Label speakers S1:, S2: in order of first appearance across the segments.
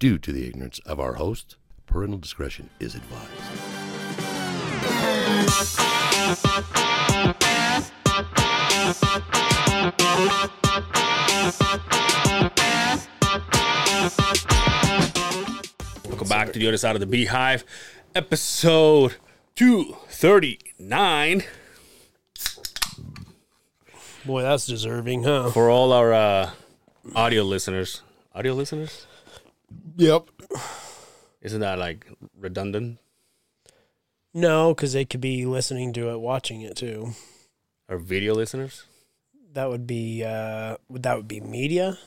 S1: due to the ignorance of our host. Parental discretion is advised.
S2: Welcome back to the other side of the beehive, episode 239.
S3: Boy, that's deserving, huh?
S2: For all our uh, audio listeners, audio listeners?
S3: Yep.
S2: Isn't that like redundant?
S3: No, because they could be listening to it, watching it too.
S2: Or video listeners?
S3: That would be uh, would that would be media.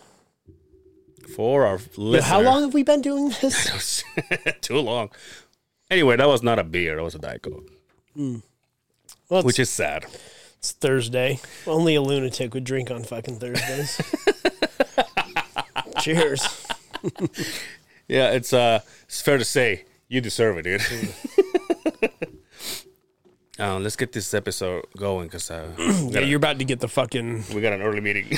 S2: For our
S3: Yeah,
S2: listeners.
S3: how long have we been doing this?
S2: Too long. Anyway, that was not a beer. That was a Diet Coke,
S3: Well,
S2: which is sad.
S3: it's Thursday. Only a lunatic would drink on fucking Thursdays. Cheers.
S2: Yeah, it's uh, it's fair to say you deserve it, dude. uh, let's get this episode going because uh,
S3: Yeah, you're about to get the fucking
S2: we got an early meeting.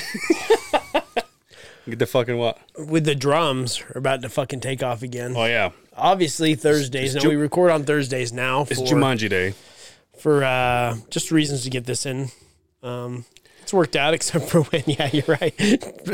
S2: get the fucking what?
S3: with the drums are about to fucking take off again.
S2: Oh yeah,
S3: Obviously Thursdays.
S2: it's
S3: Now
S2: Ju-
S3: we record on Thursdays now
S2: it's Jumanji Day.
S3: for uh, just reasons to get this in. Um, it's worked out except for when, yeah, you're right.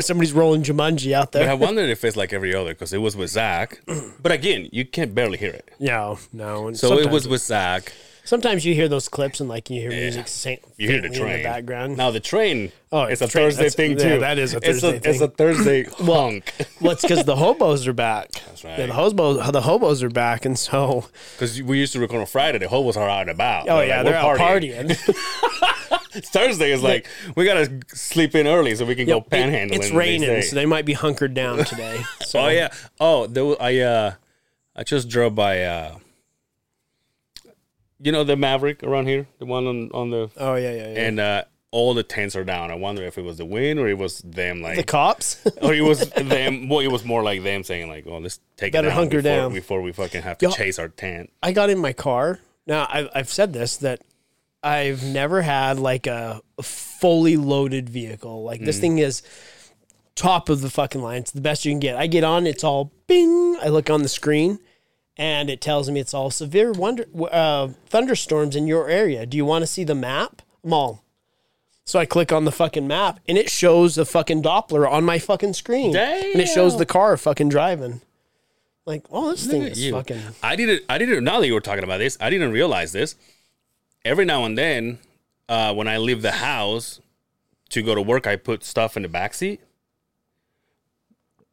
S3: Somebody's rolling Jumanji out
S2: But I
S3: there.
S2: wondered if it's like every other because it was with Zach. But again, you can't barely hear it.
S3: No, no. And
S2: So it was with Zach.
S3: Sometimes you hear those clips and like you hear music sa-
S2: You hear the
S3: faintly in the background.
S2: Now the train.
S3: Oh,
S2: it's a
S3: train,
S2: Thursday
S3: that's-
S2: thing
S3: yeah,
S2: too.
S3: that is a Thursday
S2: It's a
S3: thing.
S2: Thursday hunk.
S3: well, it's because the hobos are back.
S2: That's right.
S3: Yeah, the hobos, the hobos are back, and so
S2: Because we used to record on Friday. The hobos are out and about.
S3: oh
S2: They're
S3: yeah,
S2: like,
S3: they're
S2: "We're
S3: out partying.
S2: Thursday is like we gotta sleep in early so we can go
S3: Yep, it-
S2: panhandling.
S3: it's
S2: the next
S3: raining,
S2: day.
S3: so they might be hunkered down today. So
S2: Oh yeah. Oh, there I uh, I just drove by uh, you know the Maverick around here, the one on on the
S3: Oh yeah, yeah, yeah.
S2: and uh, all the tents are down. I wonder if it was the wind or it was them like
S3: the
S2: like,
S3: cops.
S2: or it was them. Well, it was more like them saying like, "Oh, let's take
S3: Better
S2: it down
S3: hunker
S2: before,
S3: down.
S2: before we fucking have to chase our tent."
S3: I got in my car. Now I've, I've said this that I've never had like a, a fully loaded vehicle. Like
S2: Mm.
S3: this thing is top of the fucking line. It's the best you can get. I get on, it's all bing. I look on the screen, and it tells me it's all severe wonder uh, thunderstorms in your area. Do you want to see the map? I'm all. So I click on the fucking map, and it shows the fucking Doppler on my fucking screen, and it shows the car fucking driving. Like, oh, this thing is
S2: you.
S3: fucking.
S2: I didn't. I didn't. Now that you were talking about this, I didn't realize this. Every now and then, uh, when I leave the house to go to work, I put stuff in the back seat.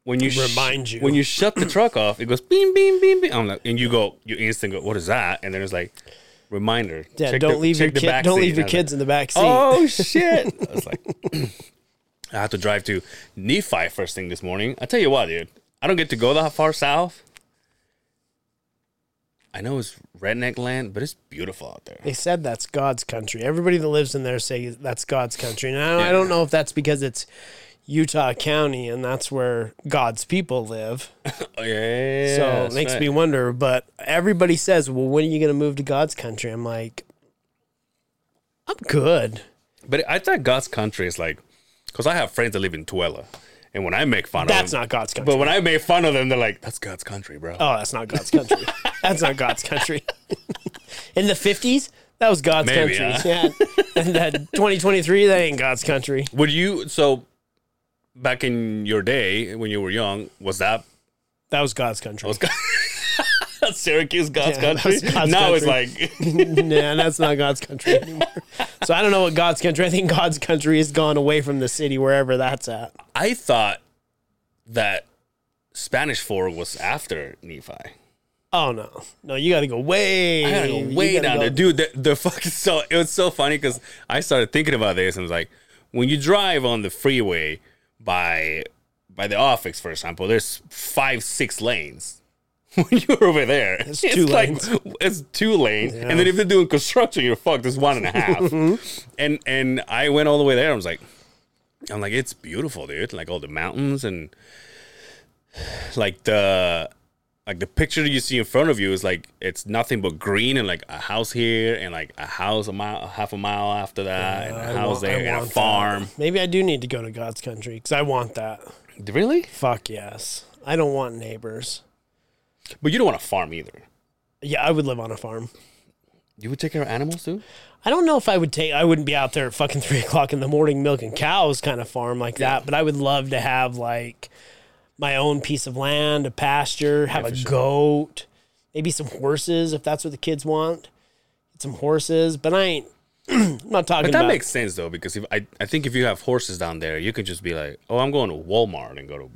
S2: When you sh-
S3: Remind you.
S2: when you shut the truck off, it goes beam beam beam beam. I'm like, and you go, you instant go, what is that? And then it's like, reminder.
S3: Yeah,
S2: check
S3: don't
S2: the-
S3: leave your kid, don't leave your
S2: I
S3: kids in the back seat.
S2: Oh shit! I was like, I have to drive to Nephi first thing this morning. I tell you what, dude, I don't get to go that far south. I know it's redneck land, but it's beautiful out there.
S3: They said that's God's country. Everybody that lives in there say that's God's country. Now I
S2: Yeah.
S3: don't know if that's because it's Utah County and that's where God's people live.
S2: Oh, yeah,
S3: so it makes
S2: right.
S3: me wonder. But everybody says, "Well, when are you going to move to God's country?" I'm like, I'm good.
S2: But I thought God's country is like, because I have friends that live in Tooele, and when I make fun
S3: That's
S2: of them, that's
S3: not God's country.
S2: But when I make fun of them, they're like, "That's God's country, bro."
S3: oh, that's not God's country. that's not God's country. in the 50s, that was God's
S2: Maybe,
S3: country. Yeah. and that 2023, that ain't God's country.
S2: Would you? So, back in your day when you were young, was that
S3: That was God's country.
S2: was God- Syracuse God's
S3: Yeah,
S2: country?
S3: God's
S2: now
S3: country.
S2: it's like
S3: nah, that's not God's country anymore. So I don't know what God's country. I think God's country has gone away from the city, wherever that's at.
S2: I thought that Spanish Fork was after Nephi.
S3: Oh no, no, you got to go way,
S2: I gotta go way
S3: gotta
S2: down
S3: go-
S2: there, dude. The, the fucking so it was so funny because I started thinking about this and was like, when you drive on the freeway by by the office, for example, there's five six lanes. When you're over there, it's,
S3: two
S2: like
S3: lanes.
S2: it's two lanes, and then if they're doing construction, you're fucked. It's one and a half. Mm-hmm. and and I went all the way there. I was like, I'm like, it's beautiful, dude. Like all the mountains and like the like the picture you see in front of you is like it's nothing but green and like a house here and like a house a mile half a mile after that and
S3: I
S2: a house
S3: want-
S2: there and a
S3: want that.
S2: farm
S3: Maybe I do need to go to God's country because I want that.
S2: really
S3: Fuck yes, I don't want neighbors.
S2: But you don't want to farm either.
S3: Yeah, I would live on a farm.
S2: You would take care of animals too.
S3: I don't know if I would take. I wouldn't be out there at fucking three o'clock in the morning milking cows, kind of farm like that. But I would love to have like my own piece of land, a pasture, have a goat, maybe some horses if that's what the kids want. Get some horses, but I ain't. I'm not talking
S2: But that
S3: about.
S2: makes sense though, because if I, I think if you have horses down there, you could just be like, oh, I'm going to Walmart and go to.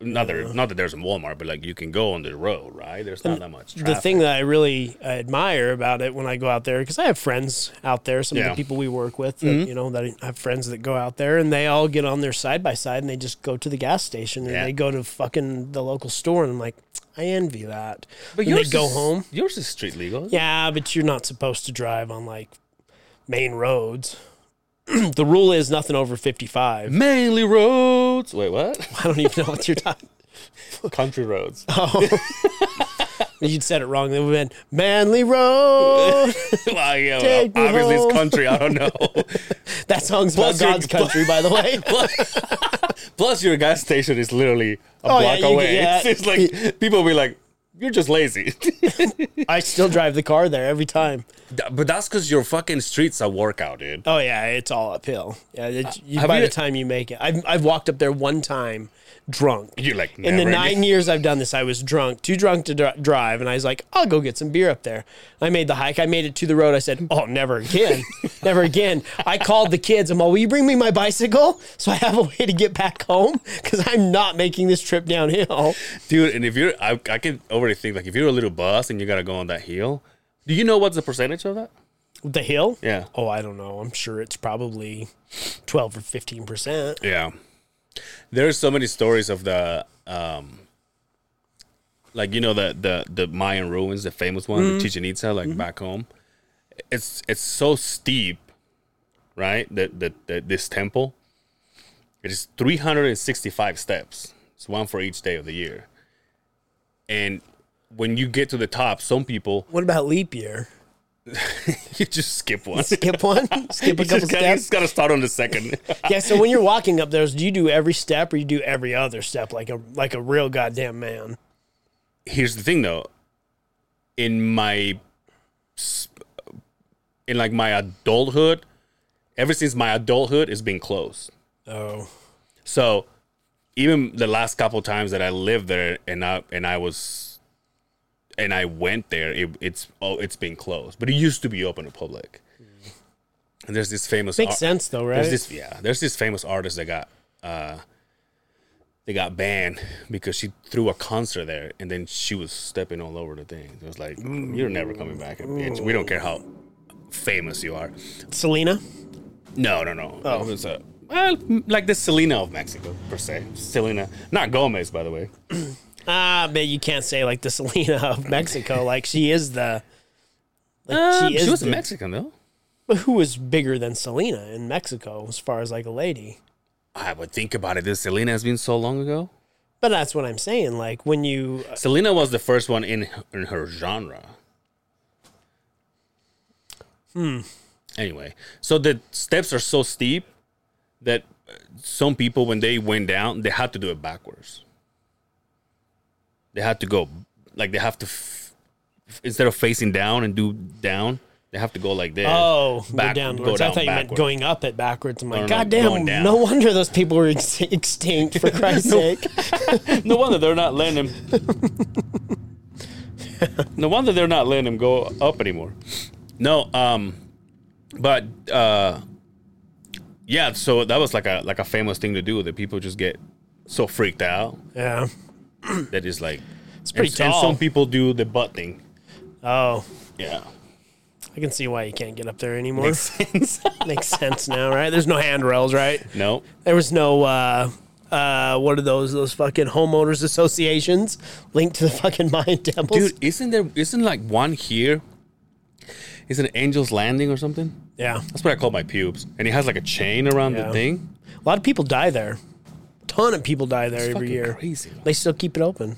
S2: Not that, not that there's a Walmart, but like you can go on the road, right? There's not that much.
S3: the thing that I really uh, admire about it when I go out there, because I have friends out there, some of the people we work with, that, mm-hmm. you know, that I have friends that go out there and they all get on their side by side and they just go to the gas station and
S2: Yeah.
S3: they go to fucking the local store and I'm like, I envy that.
S2: but yours
S3: go
S2: is-
S3: home.
S2: Yours is street legal.
S3: Yeah, but you're not supposed to drive on like main roads. the rule is nothing over 55.
S2: Mainly roads. Wait, what?
S3: I don't even know what you're talking.
S2: Country roads. Oh.
S3: You'd said it wrong. They would have been Manly Road.
S2: well, yeah, well, obviously
S3: home.
S2: it's country. I don't know.
S3: that song's about
S2: Plus you're-
S3: God's country, by the way.
S2: Plus, your gas station is literally a
S3: Oh,
S2: block
S3: you-
S2: away.
S3: yeah.
S2: It's, like people will be like, "You're just lazy."
S3: I still drive the car there every time.
S2: but that's because your fucking streets a workout, dude.
S3: Oh yeah, it's all uphill. Yeah, you, by
S2: you-
S3: the time you make it, I've I've walked up there one time, drunk.
S2: You're like
S3: In the nine years I've done this, I was drunk, too drunk to dr- drive, and I was like, I'll go get some beer up there. I made the hike. I made it to the road. I said, Oh, never again, never again. I called the kids. I'm all, Will you bring me my bicycle so I have a way to get back home? Because I'm not making this trip downhill.
S2: dude. And if you're, I, I can already think like if you're a little bus and you gotta go on that hill. Do you know what's the percentage of that?
S3: The hill?
S2: Yeah.
S3: Oh, I don't know. I'm sure it's probably twelve or fifteen percent.
S2: Yeah. There's so many stories of the um like you know the the the Mayan ruins, the famous one,
S3: Mm-hmm.
S2: the Chichen Itza, like back home. It's it's so steep, right? That that that this temple. It is 365 steps. It's one for each day of the year. And when you get to the top, some people
S3: What about leap year?
S2: you just skip one.
S3: Skip one? Skip a
S2: You
S3: couple
S2: gotta,
S3: steps?
S2: gotta start on the second.
S3: Yeah, so when you're walking up there, do you do every step or you do every other step like a like a real goddamn man?
S2: here's the thing though in my in like my adulthood ever since my adulthood it's been closed
S3: Oh.
S2: so even the last couple times that i lived there and i and i was and i went there it, it's oh it's been closed but it used to be open to public and there's this famous
S3: Makes
S2: ar-
S3: sense though, right?
S2: there's this yeah there's this famous artist that got uh they got banned because she threw a concert there and then she was stepping all over the thing. It was like, you're never coming back, bitch. We don't care how famous you are.
S3: Selena?
S2: No, no, no. Oh. It was a, well, like the Selena of Mexico, per se. Selena, not Gomez, by the way.
S3: Ah, but you can't say like the Selena of Mexico. like she is the like
S2: Um,
S3: she
S2: she, was
S3: the,
S2: Mexican, though.
S3: But who was bigger than Selena in Mexico as far as like a lady?
S2: I would think about it. This Selena has been so long ago.
S3: But that's what I'm saying. Like when you
S2: Selena was the first one in in her genre. Hmm. Anyway, so the steps are so steep that some people, when they went down, they had to do it backwards. They had to go like they have to f- instead of facing down and do down, they have to go like this.
S3: oh
S2: back-
S3: downwards.
S2: go
S3: I thought you meant going up it backwards. I'm like,
S2: no, no,
S3: God damn, no wonder those people were ex- extinct for Christ's sake.
S2: no wonder they're not letting him. no wonder they're not letting him go up anymore. No, um, but uh, yeah. So that was like a like a famous thing to do that people just get so freaked out
S3: Yeah.
S2: That is like
S3: It's pretty
S2: and, and some people do the butt thing.
S3: Oh,
S2: Yeah,
S3: I can see why you can't get up there anymore.
S2: makes sense.
S3: Makes sense now, right? There's no handrails, right?
S2: no,
S3: There was no uh uh what are those those fucking homeowners associations linked to the fucking Mayan temples?
S2: dude, isn't there isn't like one here? Isn't it Angel's Landing or something?
S3: Yeah.
S2: That's what I call my pubes, and he has like a chain around
S3: Yeah.
S2: the thing.
S3: A lot of people die there. A ton of people die there
S2: It's
S3: every year.
S2: crazy.
S3: They still keep it open.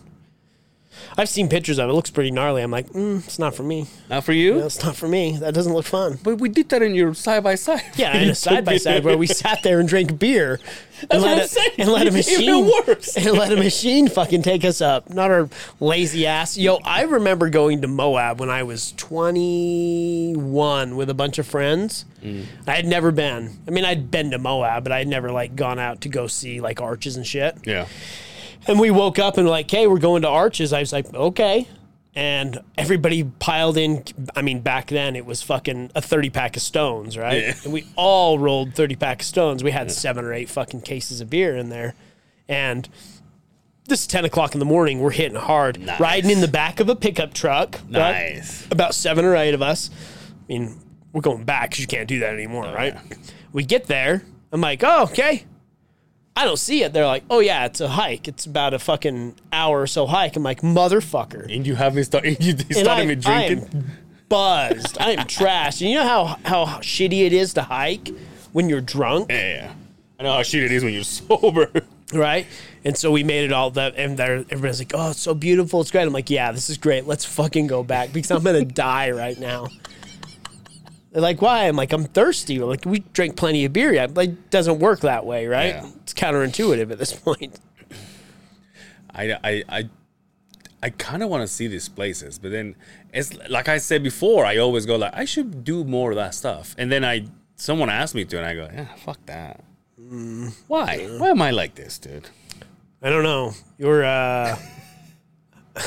S3: I've seen pictures of it. It looks pretty gnarly. I'm like, mm, it's not for me.
S2: Not for you.
S3: No, it's not for me. That doesn't look fun.
S2: But we did that in your side by side.
S3: Yeah, in a side by side where we sat there and drank beer and let a,
S2: saying.
S3: and let a machine
S2: worse.
S3: and let a machine fucking take us up. Not our lazy ass. Yo, I remember going to Moab when I was 21 with a bunch of friends.
S2: Mm.
S3: I had never been. I mean, I'd been to Moab, but I'd never like gone out to go see like arches and shit.
S2: Yeah.
S3: And we woke up and like, hey, we're going to Arches. I was like, okay. And everybody piled in. I mean, back then it was fucking a 30 pack of stones, right?
S2: Yeah.
S3: And we all rolled 30 pack of stones. We had seven or eight fucking cases of beer in there. And this is 10 o'clock in the morning. We're hitting hard,
S2: Nice.
S3: riding in the back of a pickup truck. right?
S2: Nice.
S3: About seven or eight of us. I mean, we're going back because you can't do that anymore, oh, right? We get there. I'm like, oh, okay. I don't see it. They're like, oh yeah, it's a hike. It's about a fucking hour or so hike. I'm like, motherfucker.
S2: And you have me start. You started
S3: I,
S2: me
S3: I
S2: drinking.
S3: am buzzed. I am trashed. And you know how how shitty it is to hike when you're drunk,
S2: Yeah, yeah. I know how shitty it is when you're sober.
S3: right? And so we made it all that, and there, everybody's like, "Oh, it's so beautiful. It's great." I'm like, "Yeah, this is great. Let's fucking go back because I'm gonna die right now." They're like, "Why?" I'm like, "I'm thirsty." Like, we drink plenty of beer. yet. Like, it doesn't work that way, right?
S2: Yeah.
S3: It's counterintuitive at this point.
S2: I I I, I kind of want to see these places, but then it's like I said before. I always go like I should do more of that stuff, and then I someone asked me to, and I go, yeah, fuck that. Why? Why am I like this, dude?
S3: I don't know. You're uh,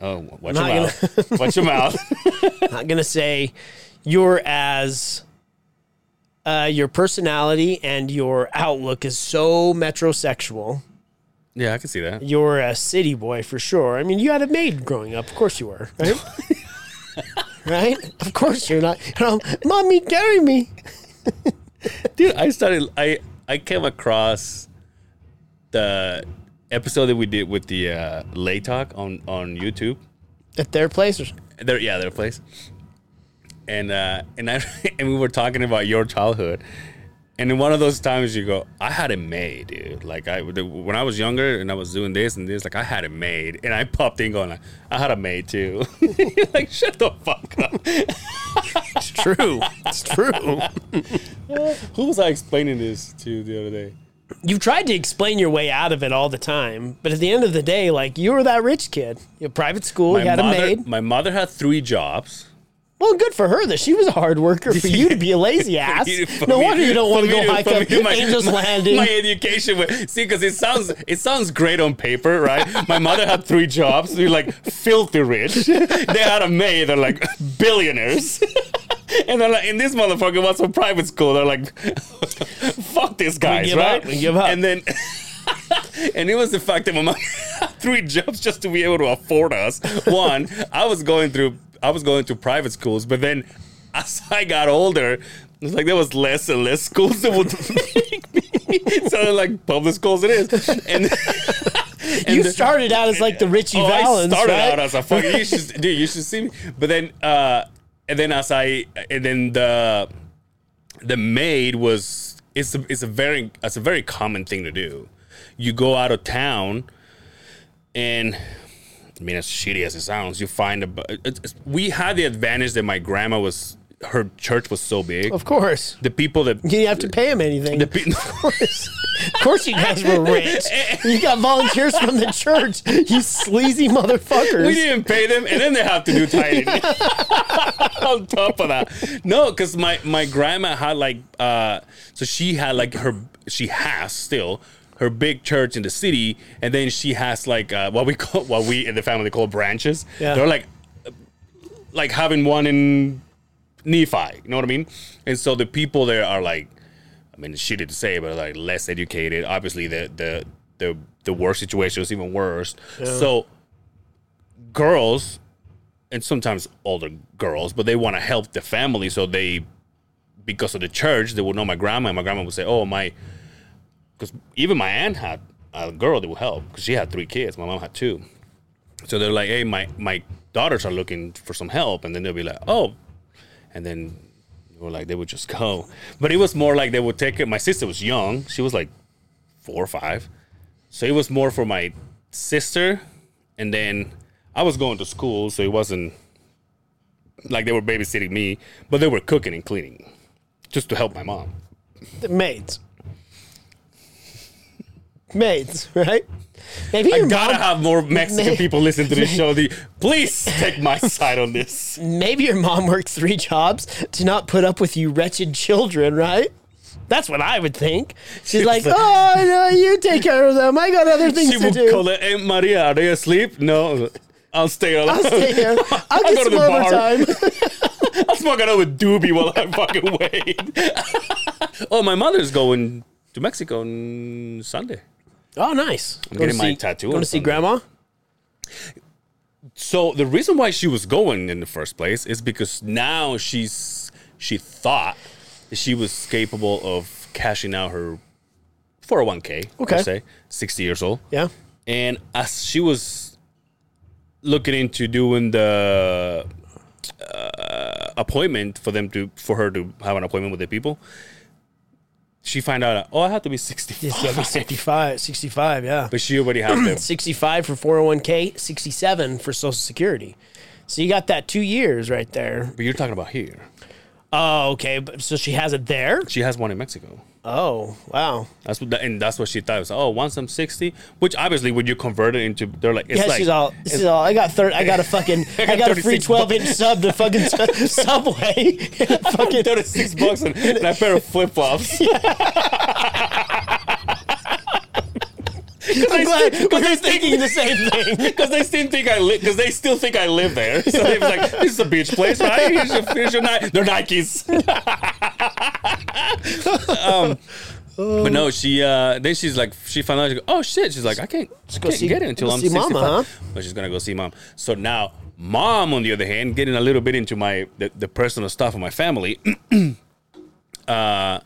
S2: Oh, watch your mouth. watch your mouth.
S3: not gonna say you're as uh, your personality and your outlook is so metrosexual.
S2: yeah, I can see that.
S3: You're a city boy for sure. I mean, you had a maid growing up. Of course you were, right? right? Of course you're not. Know, Mommy, carry me.
S2: dude i started i i came across the episode that we did with the uh lay talk on on youtube
S3: At their place. Or,
S2: their yeah their place and uh and i and we were talking about your childhood and in one of those times you go i had it made dude like i the- when i was younger and i was doing this and this like i had it made and i popped in going like i had a maid too You're like shut the fuck up
S3: it's true. It's true.
S2: who was i explaining this to the other day
S3: You've tried to explain your way out of it all the time, but at the end of the day, like you were that rich kid. You private school. you had
S2: mother,
S3: a maid.
S2: my mother had three jobs
S3: Well, good for her that she was a hard worker. For you to be a lazy ass.
S2: For
S3: no
S2: me-
S3: wonder you don't want to go
S2: me
S3: hike up
S2: me, my-
S3: Angel's
S2: my-
S3: Landing.
S2: My education, was, see, because it sounds it sounds great on paper, right? My mother had three jobs. They're like filthy rich. They had a maid. They're like billionaires. And they're like, and this motherfucker was from private school. They're like, fuck these guys, right?
S3: we give up.
S2: And then, and it was the fact that my mom had three jobs just to be able to afford us. One, I was going through, I was going to private schools, but then as I got older, it's like there was less and less schools that would so like public schools it is. And, and
S3: you
S2: the-
S3: started out as like the Richie
S2: Oh,
S3: Valens,
S2: I started
S3: right?
S2: out as a fucking. You should, dude, you should see me. But then, uh, and then as I, and then the, the maid was. It's a, it's a very, it's a very common thing to do. You go out of town, and I mean, as shitty as it sounds, you find a. It's, it's, we had the advantage that my grandma was. Her church was so big.
S3: of course.
S2: The people that
S3: You didn't have to pay them anything.
S2: the pe-
S3: of course. Of course you guys were rich. You got volunteers from the church. You sleazy motherfuckers.
S2: We didn't pay them, and then they have to do tithing on top of that. No, because my my grandma had like uh, so she had like her she has still her big church in the city, and then she has like uh, what we call what we in the family call branches.
S3: Yeah.
S2: They're like like having one in Nephi. You know what I mean? And so the people there are like. I mean, shitty to say, but like less educated. Obviously, the the the the work situation is even worse. So, girls, and sometimes older girls, but they want to help the family, so they, because of the church, they would know my grandma, and my grandma would say, "Oh, my," because even my aunt had a girl that would help because she had three kids. My mom had two, so they're like, "Hey, my my daughters are looking for some help," and then they'll be like, "Oh," and then or like they would just go. But it was more like they would take it. My sister was young; she was like four or five, so it was more for my sister and then I was going to school, so it wasn't like they were babysitting me, but they were cooking and cleaning just to help my mom.
S3: The maids. Maids, right? Maybe
S2: I gotta
S3: mom.
S2: have more Mexican
S3: May-
S2: people listen to this show. The, please take my side on this.
S3: maybe your mom worked three jobs to not put up with you wretched children, right? That's what I would think. She's like,
S2: like-
S3: oh no, you take care of them. I got other things
S2: She
S3: to
S2: would
S3: do.
S2: call it, hey, Maria, are they asleep? No. I'll stay on.
S3: I'll stay here. I'll
S2: go
S3: get
S2: to
S3: some
S2: the bar.
S3: overtime.
S2: I'll smoke another doobie while I fucking wait. oh, my mother's going to Mexico on Sunday.
S3: Oh, nice. I'm
S2: getting my tattoo
S3: Going
S2: on
S3: to see
S2: Sunday.
S3: grandma.
S2: So the reason why she was going in the first place is because now she's she thought that she was capable of cashing out her 401k.
S3: Okay.
S2: say 60 years old.
S3: Yeah.
S2: And as she was looking into doing the uh, appointment for them to for her to have an appointment with the people, she find out, oh, I have to be 65.
S3: It's gotta be 65. 65, yeah.
S2: But she already had them.
S3: 65 for 401k, 67 for Social Security. So you got that two years right there.
S2: But you're talking about here.
S3: Oh, okay. But so she has it there.
S2: She has one in Mexico.
S3: Oh, wow.
S2: That's what, and that's what she thought. It was oh, once I'm 60, which obviously when you convert it into, they're like, it's
S3: Yeah,
S2: like,
S3: she's all. Is all. I got third. I got a fucking. I got a free
S2: 36
S3: 12 inch sub to fucking su- Subway. fucking.
S2: 36 bucks and, and a pair of flip flops.
S3: I'm glad we're thinking the same thing.
S2: Because they still think I live. Because they still think I live there. So they was like, "This is a beach place, right? Here's your, here's your Ni- They're Nikes." um, but no, she. Uh, then she's like, she found out. She go, oh shit! She's like, I can't, I
S3: go
S2: can't
S3: see-
S2: get it until I'm
S3: see
S2: 65.
S3: mama, huh?
S2: But she's gonna go see mom. So now, mom, on the other hand, getting a little bit into my the, the personal stuff of my family. uh,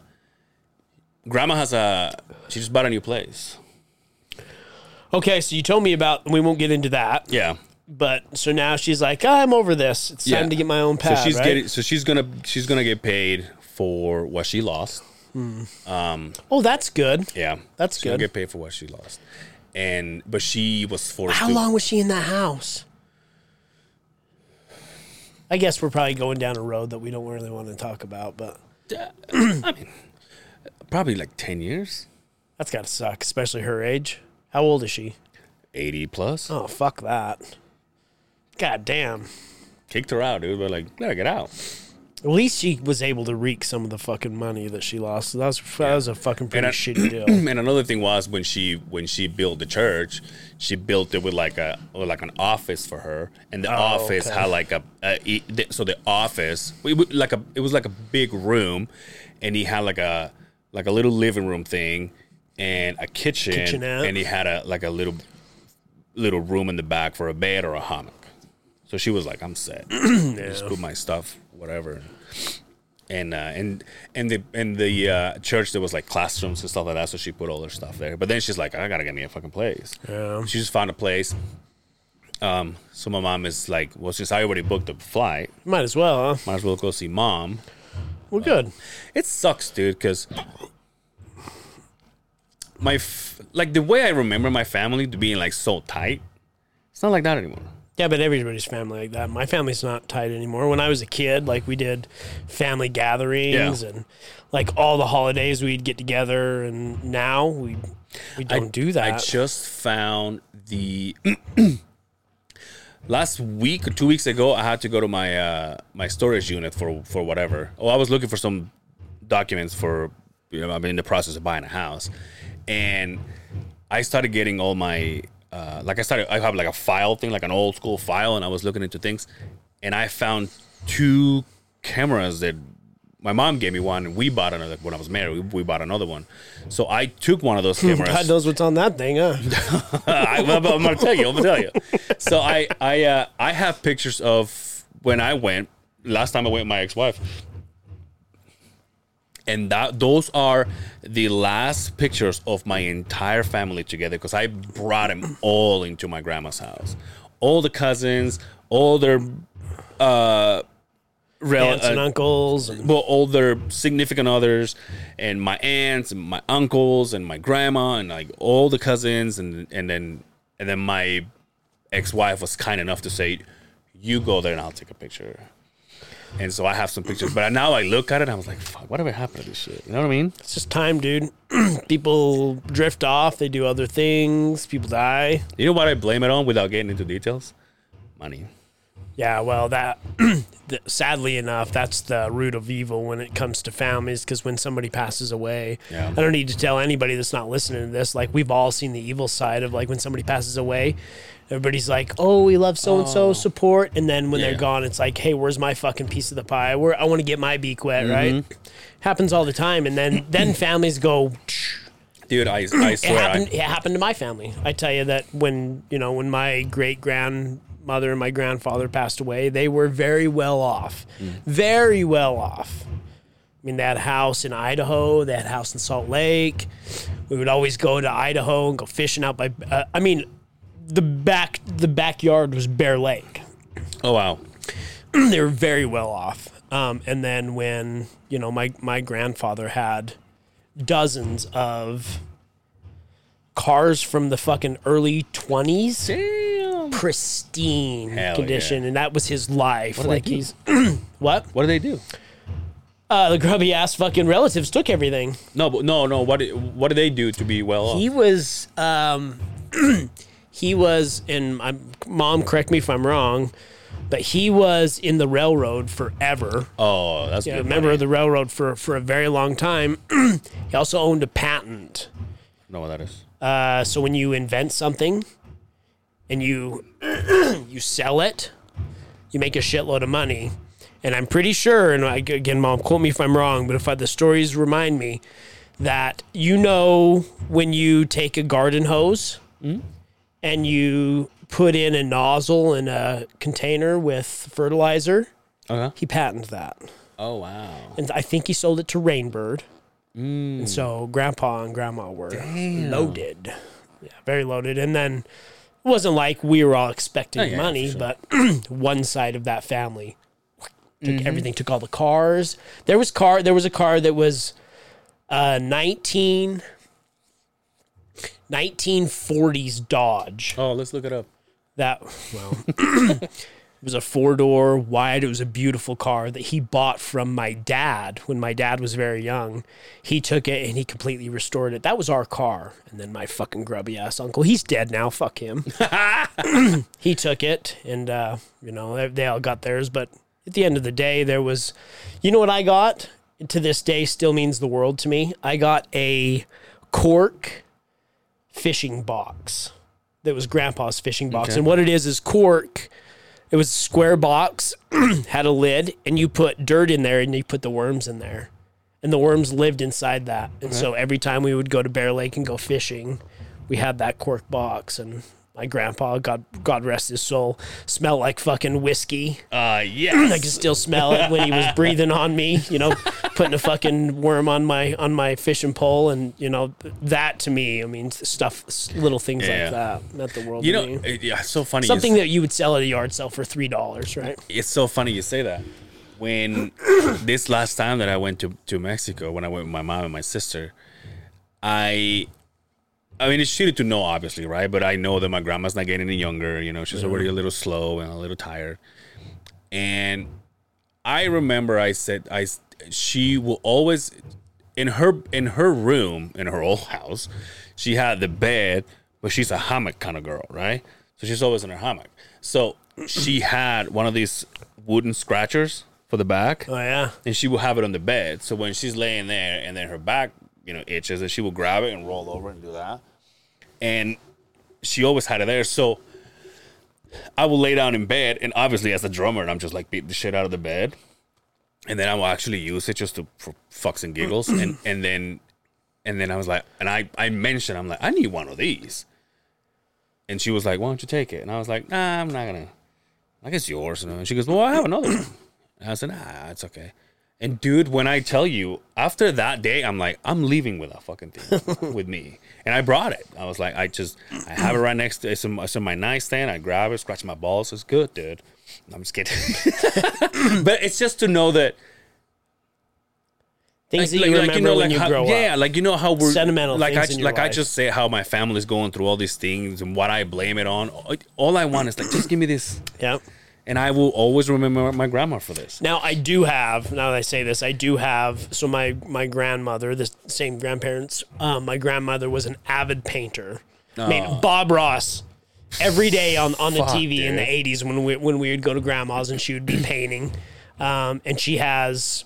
S2: grandma has a. She just bought a new place.
S3: Okay, so you told me about. We won't get into that.
S2: Yeah.
S3: But so now she's like, I'm over this. It's time to get my own pad.
S2: So she's
S3: right?
S2: getting. So she's gonna. She's gonna get paid for what she lost. Hmm.
S3: Um, oh, that's good.
S2: Yeah,
S3: That's
S2: she's gonna
S3: good.
S2: get paid for what she lost, and but she was forced.
S3: How
S2: to,
S3: long was she in that house? I guess we're probably going down a road that we don't really want to talk about, but
S2: I mean, probably like ten years,
S3: that's got to suck, especially her age. How old is she?
S2: eighty plus.
S3: Oh, fuck that. God damn.
S2: Kicked her out, dude. But like, gotta get out.
S3: At least she was able to reap some of the fucking money that she lost. So that was that was a fucking pretty
S2: I-
S3: shitty deal.
S2: And another thing was when she when she built the church, she built it with like a with like an office for her, and the oh, office
S3: Oh, okay.
S2: had like a, a e- the- so the office we would like a it was like a big room, and he had like a like a little living room thing and a kitchen,
S3: Kitchenette.
S2: and he had a like a little little room in the back for a bed or a hammock. So she was like, "I'm set. Just put my stuff, whatever." and uh, and and the and the uh, church there was like classrooms and stuff like that. So she put all her stuff there. But then she's like, I gotta get me a fucking place.
S3: Yeah.
S2: She just found a place. Um, so my mom is like, well, since I already booked the flight,
S3: Might as well, huh?
S2: might as well go see mom.
S3: We're good.
S2: It sucks, dude, because my f- like the way I remember my family to being like so tight, it's not like that anymore.
S3: Yeah, but everybody's family like that. My family's not tight anymore. When I was a kid, like we did family gatherings
S2: Yeah.
S3: and like all the holidays we'd get together and now we we don't do that.
S2: I just found the last week or two weeks ago. I had to go to my uh, my storage unit for for whatever. Oh, I was looking for some documents for you know I'm in the process of buying a house, and I started getting all my uh, like I started I have like a file thing like an old school file, and I was looking into things, and I found two cameras that my mom gave me one, and we bought another when I was married. We, we bought another one, so I took one of those cameras.
S3: God knows what's on that thing, huh?
S2: I, am gonna tell you. I'm gonna tell you. So I I uh, I have pictures of when I went last time I went with my ex-wife, and that those are the last pictures of my entire family together because I brought them all into my grandma's house, all the cousins, all their uh, rel-
S3: Aunts and
S2: uh,
S3: uncles and
S2: well, all their significant others, and my aunts and my uncles and my grandma and like all the cousins and and then and then my ex-wife was kind enough to say, "You go there and I'll take a picture." And so I have some pictures, but now I look at it, and I was like, "Fuck, whatever happened to this shit?" You know what I mean?
S3: It's just time, dude. People drift off. They do other things. People die.
S2: You know what I blame it on without getting into details? Money.
S3: Yeah, well, that sadly enough, that's the root of evil when it comes to families. Because when somebody passes away,
S2: Yeah.
S3: I don't need to tell anybody that's not listening to this. Like we've all seen the evil side of like when somebody passes away, everybody's like, "Oh, we love so and so, support," and then when
S2: Yeah.
S3: they're gone, it's like, "Hey, where's my fucking piece of the pie? Where I want to get my beak wet."
S2: Mm-hmm.
S3: Right? Happens all the time, and then then families go.
S2: Dude, I, I
S3: It
S2: swear.
S3: happened.
S2: I,
S3: It happened to my family. I tell you that when you know when my great grandmother and my grandfather passed away, they were very well off, very well off. I mean, they had a house in Idaho. They had a house in Salt Lake. We would always go to Idaho and go fishing out by. Uh, I mean, the back the backyard was Bear Lake.
S2: oh wow.
S3: they were very well off. Um, and then when you know my my grandfather had dozens of cars from the fucking early twenties, pristine
S2: Hell
S3: condition,
S2: yeah.
S3: and that was his life.
S2: they
S3: like he's what?
S2: What do they do?
S3: Uh, the grubby ass fucking relatives took everything.
S2: No, but no, no. What what do they do to be well off?
S3: He was um, he was, and my mom correct me if I'm wrong, but he was in the railroad forever.
S2: oh, that's
S3: yeah,
S2: good.
S3: a member of the railroad for, for a very long time. he also owned a patent.
S2: know what that is.
S3: Uh, so when you invent something and you you sell it, you make a shitload of money. And I'm pretty sure, and I, again, mom, quote me if I'm wrong, but if I, the stories remind me that you know when you take a garden hose and you put in a nozzle in a container with fertilizer,
S2: Okay.
S3: he patented that
S2: Oh wow.
S3: and I think he sold it to Rain Bird. Mm. And so Grandpa and Grandma were loaded, yeah, very loaded. And then it wasn't like we were all expecting
S2: Oh, yeah,
S3: money,
S2: sure.
S3: but one side of that family took mm-hmm. everything, took all the cars. There was car. There was a car that was uh, 19, 1940s Dodge.
S2: Oh, let's look it up.
S3: that well. it was a four door wide it was a beautiful car that he bought from my dad when my dad was very young. He took it and he completely restored it. That was our car. And then my fucking grubby ass uncle he's dead now fuck him. He took it and uh you know they, they all got theirs. But at the end of the day there was you know what i got? To this day still means the world to me. I got a cork fishing box that was grandpa's fishing box.
S2: Okay.
S3: And what it is is cork. It was a square box, had a lid, and you put dirt in there and you put the worms in there. And the worms lived inside that. And so every time we would go to Bear Lake and go fishing, we had that cork box. And my grandpa, God God rest his soul, smelled like fucking whiskey.
S2: Uh,
S3: yeah.
S2: I
S3: can still smell it when he was breathing on me, you know, putting a fucking worm on my on my fishing pole, and you know that to me, I mean, stuff, little things
S2: Yeah.
S3: like that, Not the world
S2: you know,
S3: me.
S2: it- yeah, it's so funny.
S3: Something that you would sell at a yard sale for three dollars, right?
S2: it's so funny you say that. When this last time that I went to to Mexico, when I went with my mom and my sister, I. I mean, it's shitty to know, obviously, right? But I know that my grandma's not getting any younger. You know, she's already a little slow and a little tired. And I remember I said I she will always in her in her room in her old house she had the bed but she's a hammock kind of girl right so she's always in her hammock so she had one of these wooden scratchers for the back
S3: Oh yeah,
S2: and she will have it on the bed so when she's laying there and then her back you know itches and she will grab it and roll over and do that and she always had it there so I will lay down in bed, and obviously as a drummer, and I'm just like beating the shit out of the bed, and then I will actually use it just to for fucks and giggles, and and then and then I was like, and I I mentioned I'm like I need one of these, and she was like, why don't you take it? And I was like, nah, I'm not gonna. I guess yours. And she goes, well, I have another one. And I said, nah, it's okay. And dude, when I tell you, after that day, I'm like, I'm leaving with that fucking thing with me. And I brought it. I was like, I just, I have it right next to it's in, it's in my nightstand. I grab it, scratch my balls. It's good, dude. I'm just kidding. but it's just to know that
S3: Things that you remember when you
S2: how,
S3: grow
S2: yeah,
S3: up.
S2: like you know how we're
S3: Sentimental
S2: Like
S3: things
S2: I like I just say how my family's going through all these things and what I blame it on. All I want is like just give me this,
S3: Yeah.
S2: And I will always remember my grandma for this.
S3: Now I do have. Now that I say this, I do have. So my my grandmother, the same grandparents. Um, my grandmother was an avid painter. I mean, Bob Ross. Every day on, on the
S2: Fuck,
S3: TV in the '80s when we when we would go to grandma's and she would be painting, um, and she has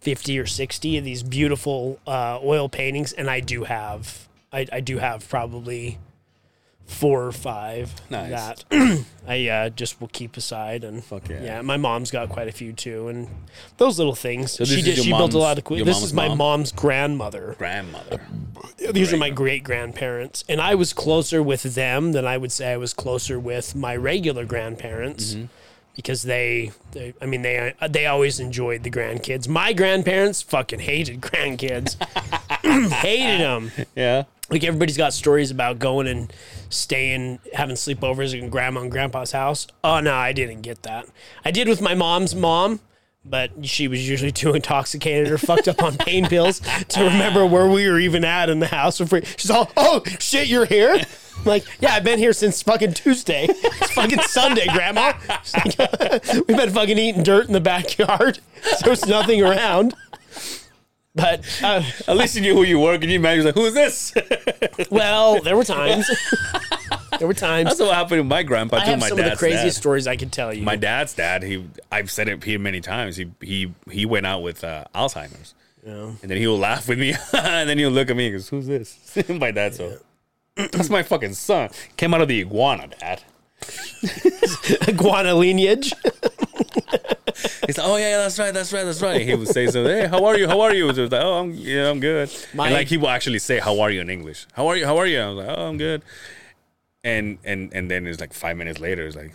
S3: fifty or sixty of these beautiful uh, oil paintings, and I do have I, I do have probably four or five
S2: Nice.
S3: that I uh, just will keep aside and
S2: Fuck yeah.
S3: My mom's got quite a few too, and those little things.
S2: this
S3: she
S2: is
S3: did.
S2: your
S3: She built a
S2: mom's-
S3: lot of.
S2: your
S3: This
S2: mom's
S3: is my
S2: mom?
S3: mom's grandmother.
S2: Grandmother.
S3: These are my great grandparents, and I was closer with them than I would say I was closer with my regular grandparents. Because they, they, I mean, they they always enjoyed the grandkids. My grandparents fucking hated grandkids, hated them.
S2: Yeah.
S3: Like everybody's got stories about going and staying, having sleepovers in grandma and grandpa's house. Oh no, I didn't get that. I did with my mom's mom, but she was usually too intoxicated or fucked up on pain pills to remember where we were even at in the house. Before- She's all, "Oh shit, you're here." Like, yeah, I've been here since fucking Tuesday. It's fucking Sunday, Grandma. Like, We've been fucking eating dirt in the backyard. There's nothing around. But uh,
S2: At least you knew who you were. Can you imagine? Like, who's this?
S3: well, there were times. there were times.
S2: That's what happened to my grandpa
S3: I
S2: too.
S3: have
S2: My
S3: some of the craziest
S2: dad.
S3: stories I could tell you.
S2: My dad's dad. He, I've said it here many times. He, he, he went out with uh, Alzheimer's, and then he will laugh with me, and then he'll look at me and goes, "Who's this?" my dad. So that's my fucking son. Came out of the iguana, dad.
S3: iguana lineage.
S2: He's like, oh yeah, yeah, that's right, that's right, that's right. He would say so. Hey, how are you? How are you? So like, oh, I'm yeah, I'm good.
S3: My-
S2: and like he will actually say, how are you in English? How are you? How are you? I was like, oh, I'm good. And and and then it's like five minutes later, it's like,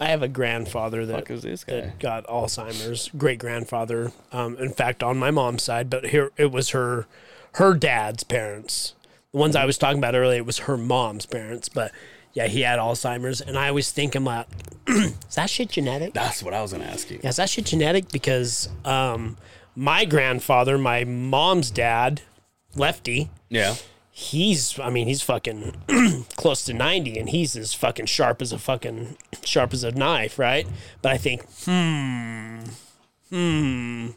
S3: I have a grandfather that,
S2: this guy?
S3: that got Alzheimer's. Great grandfather. Um, in fact, on my mom's side, but here it was her her dad's parents. The ones I was talking about earlier, it was her mom's parents. But yeah, he had Alzheimer's, and I always think I'm like, is that shit genetic?
S2: That's what I was gonna ask you.
S3: Yeah, is that shit genetic? Because um, my grandfather, my mom's dad, lefty.
S2: Yeah.
S3: he's I mean he's fucking close to 90 and he's as fucking sharp as a fucking sharp as a knife, right? But I think hmm hmm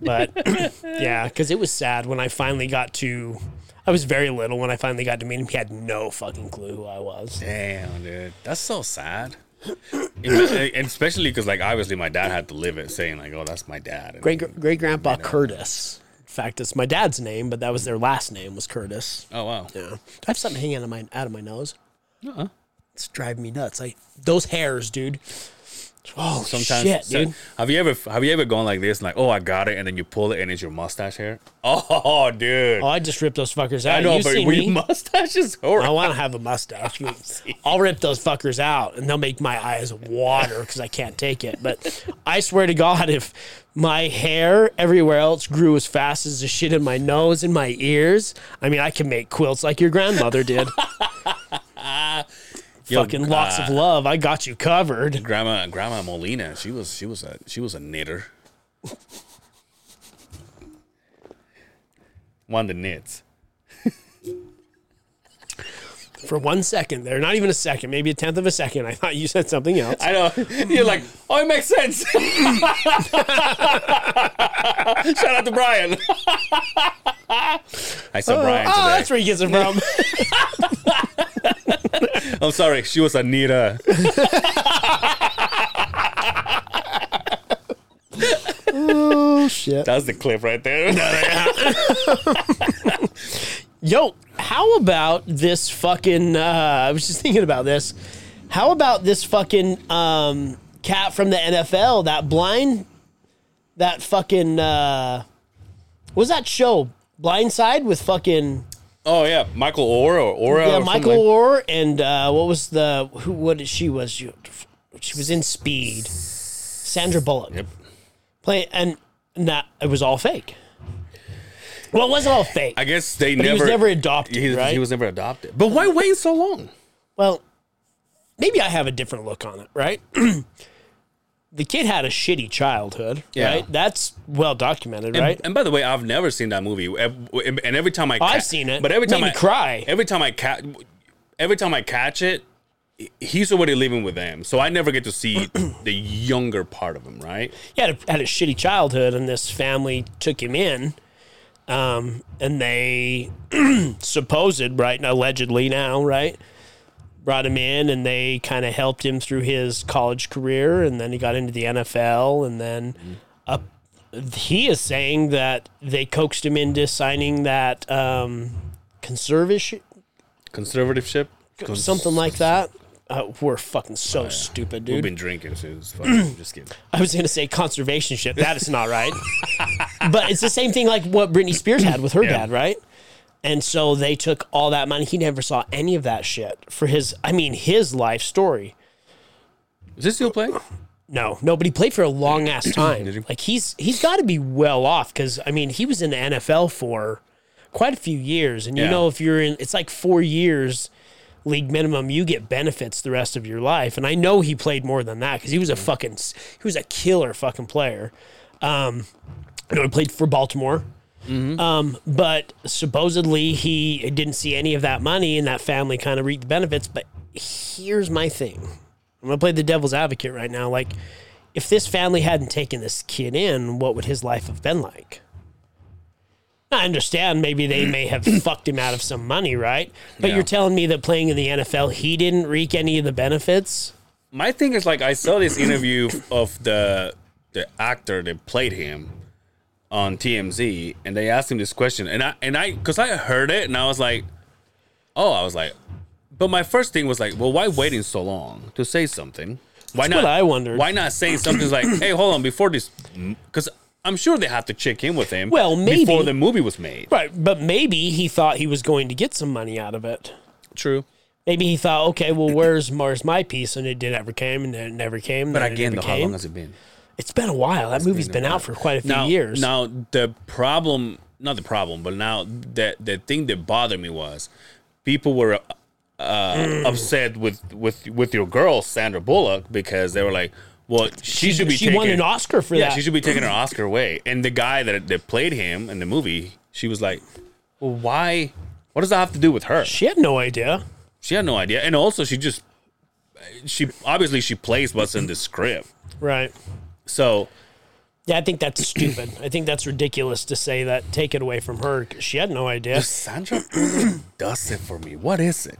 S3: but yeah, cuz it was sad when I finally got to I was very little when I finally got to meet him. He had no fucking clue who I was.
S2: Damn, dude, that's so sad. and especially because, like, obviously, my dad had to live it, saying like, "Oh, that's my dad." And
S3: Great great grandpa Curtis. In fact, it's my dad's name, but that was their last name was Curtis.
S2: oh wow,
S3: Yeah. Do I have something hanging out of my out of my nose?
S2: Uh-uh.
S3: It's driving me nuts. Like those hairs, dude. Oh
S2: Sometimes,
S3: shit,
S2: so-
S3: dude.
S2: have you ever have you ever gone like this, like, "Oh, I got it," and then you pull it and it's your mustache hair? Oh, dude,
S3: Oh, I just ripped those fuckers out.
S2: I know,
S3: you
S2: but
S3: see
S2: your
S3: me?
S2: mustache is horrible.
S3: I want to have a mustache. I'll rip those fuckers out, and they'll make my eyes water because I can't take it. But I swear to God, if my hair everywhere else grew as fast as the shit in my nose and my ears, I mean, I can make quilts like your grandmother did.
S2: Yo,
S3: Fucking locks
S2: uh,
S3: of love. I got you covered.
S2: Grandma, Grandma Molina, she was she was a she was a knitter. One the knits.
S3: For one second there, not even a second, maybe a tenth of a second, I thought you said something else.
S2: I know. You're like, oh, it makes sense. Shout out to Brian. I saw Brian
S3: oh,
S2: today.
S3: that's where he gets it from.
S2: I'm sorry, she was Anita.
S3: oh shit.
S2: That's the clip right there.
S3: Yo, how about this fucking? Uh, I was just thinking about this. How about this fucking um, cat from the NFL? That blind, that fucking. Uh, what was that show? Blindside with fucking
S2: oh yeah, Michael Oher or Aura.
S3: yeah,
S2: or
S3: Michael
S2: like-
S3: Oher and uh, what was the who? What did she was? She, she was in Speed. Sandra Bullock.
S2: Yep.
S3: Play and that it was all fake. Well, it wasn't all fake.
S2: I guess they
S3: But he
S2: never.
S3: was never adopted,
S2: he,
S3: right?
S2: he was never adopted. But why wait so long?
S3: Well, maybe I have a different look on it, right? the kid had a shitty childhood,
S2: Yeah.
S3: right? That's well documented,
S2: And,
S3: right?
S2: and by the way, I've never seen that movie. And every time I,
S3: I've seen it.
S2: but every time I
S3: cry.
S2: every time I catch, every time I catch it, he's already living with them, so I never get to see the younger part of him, right?
S3: he had a, had a shitty childhood, and this family took him in, um, and they supposed right and allegedly now right brought him in, and they kind of helped him through his college career, and then he got into the NFL, and then up. He is saying that they coaxed him into signing that um, conservative
S2: Conservative ship,
S3: something like that. Uh, we're fucking so stupid, dude.
S2: We've been drinking since. Fucking, just kidding.
S3: I was going to say conservation ship. That is not right. but it's the same thing like what Britney Spears had with her
S2: Yeah.
S3: dad, right? And so they took all that money. He never saw any of that shit for his, I mean, his life story.
S2: Is this still playing?
S3: No, no, but he played for a long ass time. Like he's he's got to be well off because I mean he was in the NFL for quite a few years, and you
S2: Yeah.
S3: know if you're in, it's like four years league minimum, you get benefits the rest of your life. And I know he played more than that because he was a fucking he was a killer fucking player. Um, I know he played for Baltimore. Um, but supposedly he didn't see any of that money, and that family kind of reaped the benefits. But here's my thing: I'm gonna play the devil's advocate right now. Like, if this family hadn't taken this kid in, what would his life have been like? I understand maybe they may have fucked him out of some money, right? But
S2: Yeah.
S3: you're telling me that playing in the NFL, he didn't reap any of the benefits?
S2: My thing is like I saw this interview of the the actor that played him on TMZ, and they asked him this question, and I and I because I heard it, and I was like, oh, I was like, but my first thing was like, well, why waiting so long to say something? Why
S3: That's
S2: not?
S3: I wondered.
S2: Why not saying something like, hey, hold on, before this, because I'm sure they have to check in with him.
S3: Well, maybe.
S2: before the movie was made.
S3: Right, but maybe he thought he was going to get some money out of it.
S2: True.
S3: Maybe he thought, okay, well, where's Mars my piece? And it did never came, and it never came.
S2: But again,
S3: never
S2: though, how long has it been?
S3: It's been a while. That movie's
S2: been
S3: been, out for quite a few
S2: now,
S3: years.
S2: Now the problem, not the problem, but now the the thing that bothered me was people were uh,
S3: Mm.
S2: upset with with with your girl Sandra Bullock because they were like, well, she, should be
S3: she
S2: taking,
S3: won an Oscar for
S2: yeah,
S3: that.
S2: she should be taking her Oscar away. And the guy that that played him in the movie, she was like, well, why? What does that have to do with her?
S3: She had no idea.
S2: She had no idea, and also she just she obviously she plays what's in the script.
S3: Right.
S2: So
S3: Yeah, I think that's stupid. I think that's ridiculous to say that. Take it away from her. She had no idea.
S2: Sandra does it for me. What is it?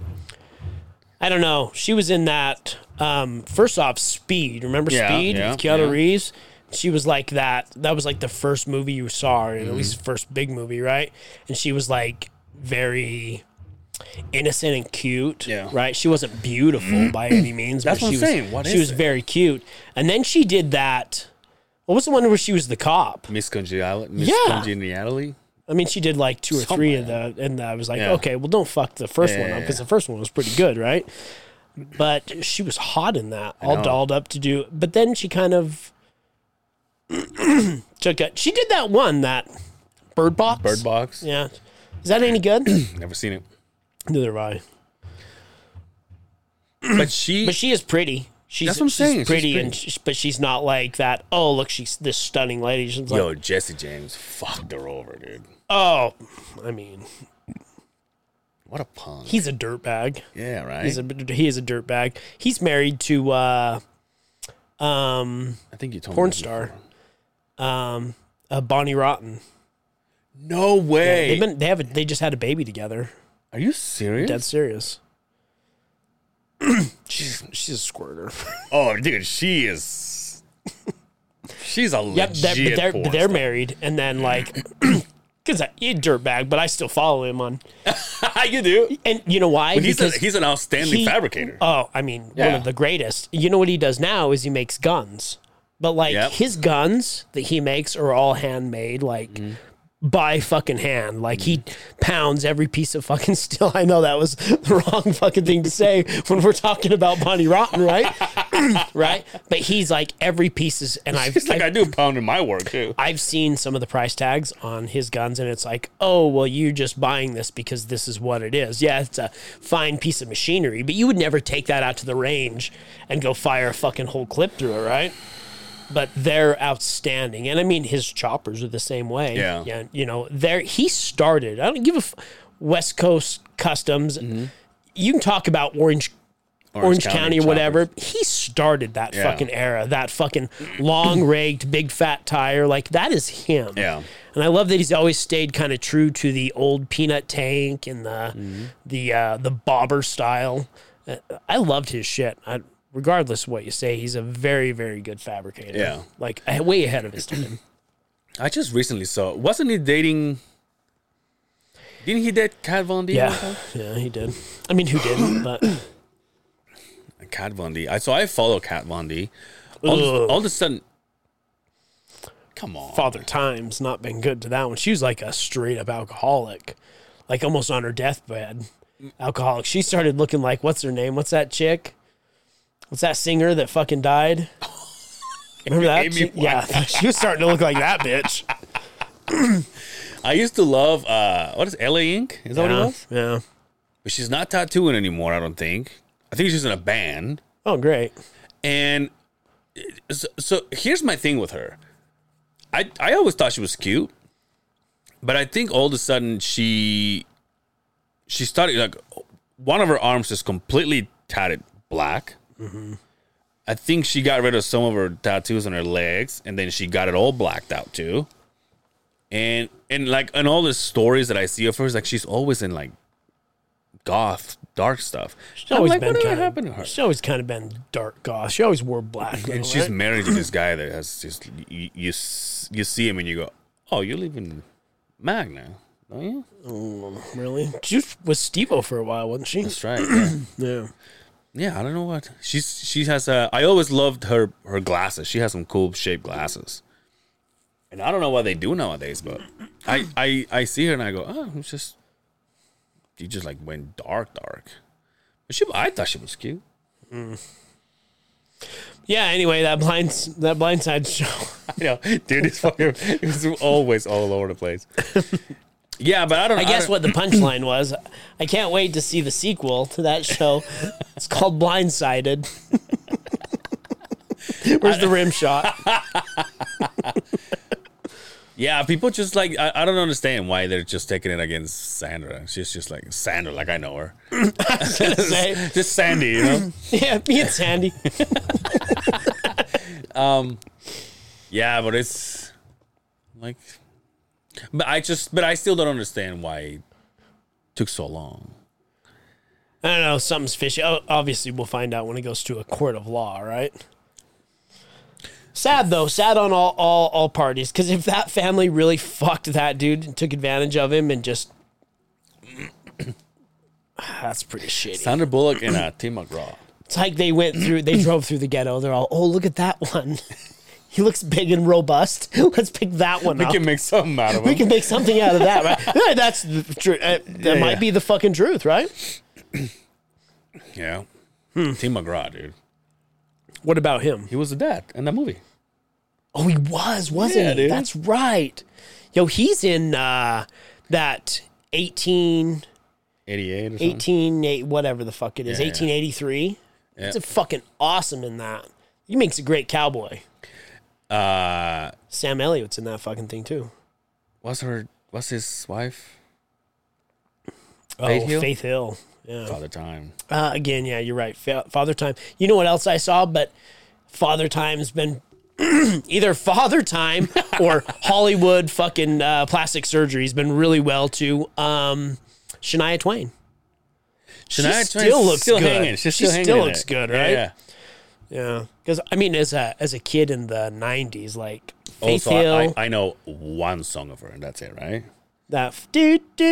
S3: I don't know. She was in that. Um, first off, Speed. Remember
S2: Yeah,
S3: Speed?
S2: yeah,
S3: with Keanu
S2: yeah.
S3: Reeves. She was like that. That was like the first movie you saw, or
S2: Mm-hmm.
S3: at least first big movie, right? And she was like very innocent and cute.
S2: Yeah. Mm-hmm.
S3: Right. She wasn't beautiful by any means.
S2: That's
S3: but
S2: what
S3: she
S2: I'm
S3: was,
S2: saying. What
S3: she
S2: is
S3: was
S2: it?
S3: very cute. And then she did that. What was the one where she was the cop?
S2: Miss Congeniality. Miss
S3: Yeah.
S2: Congeniality.
S3: I mean, she did like two or three of the, and I was like,
S2: Yeah.
S3: okay, well, don't fuck the first
S2: Yeah,
S3: one
S2: yeah,
S3: up because the first one was pretty good, right? But she was hot in that, all
S2: know.
S3: dolled up to do. But then she kind of took it. She did that one, that Bird Box.
S2: Bird Box.
S3: Yeah, is that any good?
S2: Never seen it.
S3: Neither have I.
S2: But she.
S3: But she is pretty. She's,
S2: That's what I'm
S3: she's
S2: saying. She's
S3: Pretty, and
S2: pretty.
S3: but she's not like that. Oh, look, she's this stunning lady. She's like,
S2: yo, Jesse James fucked her over, dude.
S3: oh, I mean,
S2: What a punk.
S3: he's a dirtbag.
S2: yeah, right.
S3: He's a he is a dirtbag. He's married to uh, um,
S2: I think you told
S3: porn
S2: me
S3: star.
S2: before.
S3: um, uh, Bonnie Rotten.
S2: No way.
S3: They've been they have a, they just had a baby together.
S2: Are you serious?
S3: Dead serious. she's she's a squirter.
S2: oh, dude, she is. She's a
S3: yep,
S2: legit
S3: they're, but they're, but they're married, and then like, because he's a dirtbag, but I still follow him on.
S2: you do.
S3: And you know why?
S2: He's, a,
S3: because
S2: he's an outstanding
S3: he-
S2: fabricator.
S3: Oh, I mean, one of the greatest. You know what he does now is he makes guns. But like
S2: Yep.
S3: his guns that he makes are all handmade, like
S2: Mm-hmm.
S3: By fucking hand. Like he mm. pounds every piece of fucking steel. I know that was the wrong fucking thing to say when we're talking about Bonnie Rotten, right? right? But he's like every piece is, and I've,
S2: it's like
S3: I've
S2: I do pound in my work too.
S3: I've seen some of the price tags on his guns, and it's like, oh, well, you're just buying this because this is what it is. Yeah, it's a fine piece of machinery, but you would never take that out to the range and go fire a fucking whole clip through it, right? But they're outstanding. And I mean, his choppers are the same way.
S2: Yeah.
S3: yeah. You know, there he started. I don't give a f- West Coast Customs.
S2: Mm-hmm.
S3: You can talk about Orange. Orange, County, or
S2: choppers.
S3: whatever. He started that
S2: Yeah.
S3: fucking era, that fucking long rigged, big fat tire. Like that is him.
S2: Yeah.
S3: And I love that he's always stayed kind of true to the old peanut tank and the
S2: Mm-hmm.
S3: the uh, the bobber style. Uh, I loved his shit. I, regardless of what you say, he's a very very good fabricator.
S2: Yeah.
S3: like way ahead of his time.
S2: I just recently saw. Wasn't he dating? Didn't he date Kat Von D?
S3: yeah, yeah, he did. I mean, who didn't? But
S2: Kat Von D. I so I follow Kat Von D. All,
S3: Ugh.
S2: all of a sudden, come on.
S3: Father Time's not been good to that one. She was like a straight up alcoholic, like almost on her deathbed. Alcoholic. She started looking like what's her name? What's that chick? What's that singer that fucking died? Remember that?
S2: Amy
S3: She- yeah, she was starting to look like that bitch.
S2: I used to love uh what is LA Ink? Is that what it
S3: Yeah,
S2: was?
S3: yeah.
S2: But she's not tattooing anymore. I don't think. I think she's in a band.
S3: Oh, great.
S2: And so, so here's my thing with her. I I always thought she was cute, but I think all of a sudden she she started like one of her arms is completely tatted black. Mm-hmm. I think she got rid of some of her tattoos on her legs, and then she got it all blacked out too. And and like in all the stories that I see of her, like she's always in like goth, dark stuff.
S3: She's
S2: I'm
S3: always
S2: like,
S3: been kind
S2: happened to her?
S3: of. She's always kind of been dark goth. She always wore black. though,
S2: and she's
S3: right?
S2: married to this guy that has just you, you you see him and you go, oh, you're in Magna, don't you?
S3: Mm, really. She was with Steve-O for a while, wasn't she?
S2: That's right. Yeah.
S3: Yeah.
S2: Yeah, I don't know what she's. She has a. I always loved her her glasses. She has some cool shaped glasses, and I don't know what they do nowadays, but I I I see her and I go, oh, it's just you just like went dark dark. But she, I thought she was cute.
S3: Yeah. Anyway, that blind that blindside show.
S2: I know, dude. It's fucking. It's always all over the place. Yeah, but I don't. Know.
S3: I guess
S2: don't-
S3: what the punchline was. I can't wait to see the sequel to that show. It's called Blindsided. Where's the rim shot?
S2: Yeah, people just like I, I don't understand why they're just taking it against Sandra. She's just like Sandra, like I know her.
S3: Say,
S2: Just Sandy, you know.
S3: yeah, me and Sandy.
S2: um, yeah, but it's like, but I just, but I still don't understand why it took so long.
S3: I don't know. Something's fishy. Obviously, we'll find out when it goes to a court of law, right? Sad though, sad on all all, all parties. Because if that family really fucked that dude and took advantage of him and just, that's pretty shitty.
S2: Sandra Bullock and uh, Tim McGraw.
S3: It's like they went through, they drove through the ghetto. They're all, oh, look at that one. he looks big and robust. Let's pick that one up.
S2: We
S3: up.
S2: can make something out of
S3: it.
S2: we
S3: can make something out of that, right? Yeah, that's the. Uh, that
S2: Yeah,
S3: might
S2: yeah.
S3: be the fucking truth, right?
S2: yeah. Tim McGraw, dude.
S3: What about him?
S2: He was the dad in that movie.
S3: Oh, he was, wasn't
S2: Yeah,
S3: he?
S2: dude.
S3: That's right. Yo, he's in uh, that 18,
S2: Eighty-eight or something.
S3: 18, eight- whatever the fuck it is,
S2: Yeah, yeah.
S3: 1883.
S2: Yeah.
S3: It's a fucking awesome in that. He makes a great cowboy.
S2: Uh,
S3: Sam Elliott's in that fucking thing too.
S2: what's her? What's his wife?
S3: Oh,
S2: Faith Hill?
S3: Faith Hill. Yeah.
S2: Father Time.
S3: Uh, again, yeah, you're right. Fa- Father Time. You know what else I saw? But Father Time's been either Father Time or Hollywood fucking uh, plastic surgery's been really well too. Um, Shania Twain.
S2: Shania Twain
S3: still looks
S2: still
S3: good.
S2: hanging. She's
S3: She
S2: still hanging
S3: still looks
S2: it.
S3: good, right?
S2: Yeah.
S3: Yeah, because I mean, as a as a kid in the '90s, like Faith
S2: Also,
S3: Hill,
S2: I, I, I know one song of her, and that's it, right?
S3: that f- do do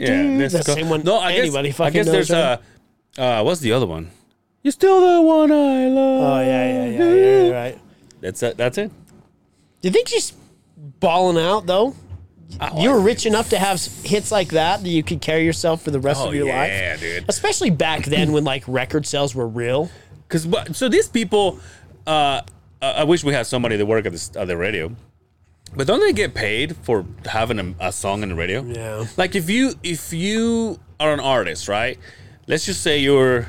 S2: Yeah,
S3: do. That's the same one.
S2: No, I
S3: anybody
S2: guess,
S3: fucking
S2: I guess
S3: knows.
S2: there's
S3: right?
S2: a. Uh, what's the other one? You're still the one I love.
S3: Oh yeah, yeah, yeah, yeah, yeah, right.
S2: That's it. That's it.
S3: Do you think she's balling out though?
S2: Oh,
S3: you were rich enough to have hits like that that you could carry yourself for the rest
S2: Oh
S3: of your life.
S2: yeah, dude.
S3: Especially back then when like record sales were real.
S2: Because so these people, uh, I wish we had somebody that work at the at the radio, but don't they get paid for having a, a song on the radio?
S3: Yeah.
S2: Like if you if you are an artist, right? Let's just say you're.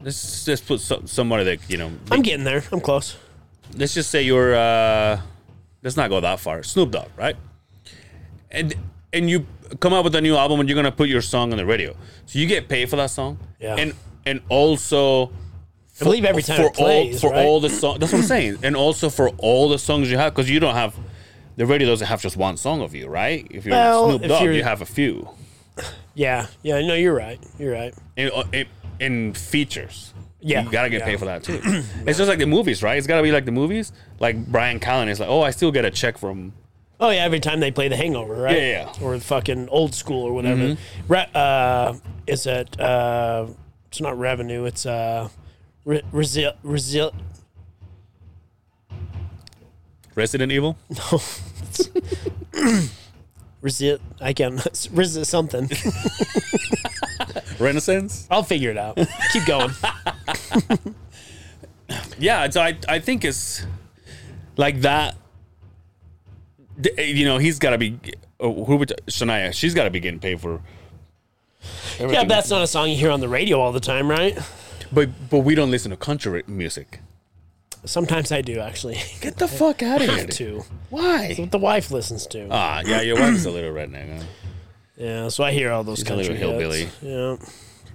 S2: Let's just put some, somebody that you know.
S3: I'm getting there. I'm close.
S2: let's just say you're uh let's not go that far. Snoop Dogg, right? And and you come out with a new album and you're gonna put your song on the radio. So you get paid for that song.
S3: Yeah.
S2: And and also
S3: I believe every time
S2: for
S3: plays,
S2: all for
S3: right?
S2: all the songs. That's what I'm saying. And also for all the songs you have, because you don't have the radio doesn't have just one song of you, right? If you're
S3: Well,
S2: Snoop Dogg, you have a few
S3: yeah, yeah. No, you're right. You're right.
S2: in, in, in features.
S3: Yeah,
S2: you gotta get
S3: yeah.
S2: paid for that too. it's just like the movies, right? It's gotta be like the movies. Like Bryan Callen is like, oh, I still get a check from.
S3: Oh yeah, every time they play The Hangover, right?
S2: Yeah, yeah, yeah.
S3: Or fucking old school or whatever. Re- uh, is it? Uh, it's not revenue. It's uh, re- resil resil.
S2: Resident Evil. No.
S3: Resil. I can resil something.
S2: Renaissance.
S3: I'll figure it out. Keep going.
S2: Yeah, so I I think it's like that. You know, he's got to be. Oh, who would Shania? She's got to be getting paid for.
S3: Yeah, but that's not a song you hear on the radio all the time, right?
S2: But but we don't listen to country music.
S3: Sometimes I do actually.
S2: Get the fuck out of here.
S3: too.
S2: Why?
S3: What the wife listens to.
S2: Ah, yeah, your wife's a little redneck. Huh?
S3: yeah, so I hear all those
S2: a
S3: country
S2: little hillbilly.
S3: hits. Yeah.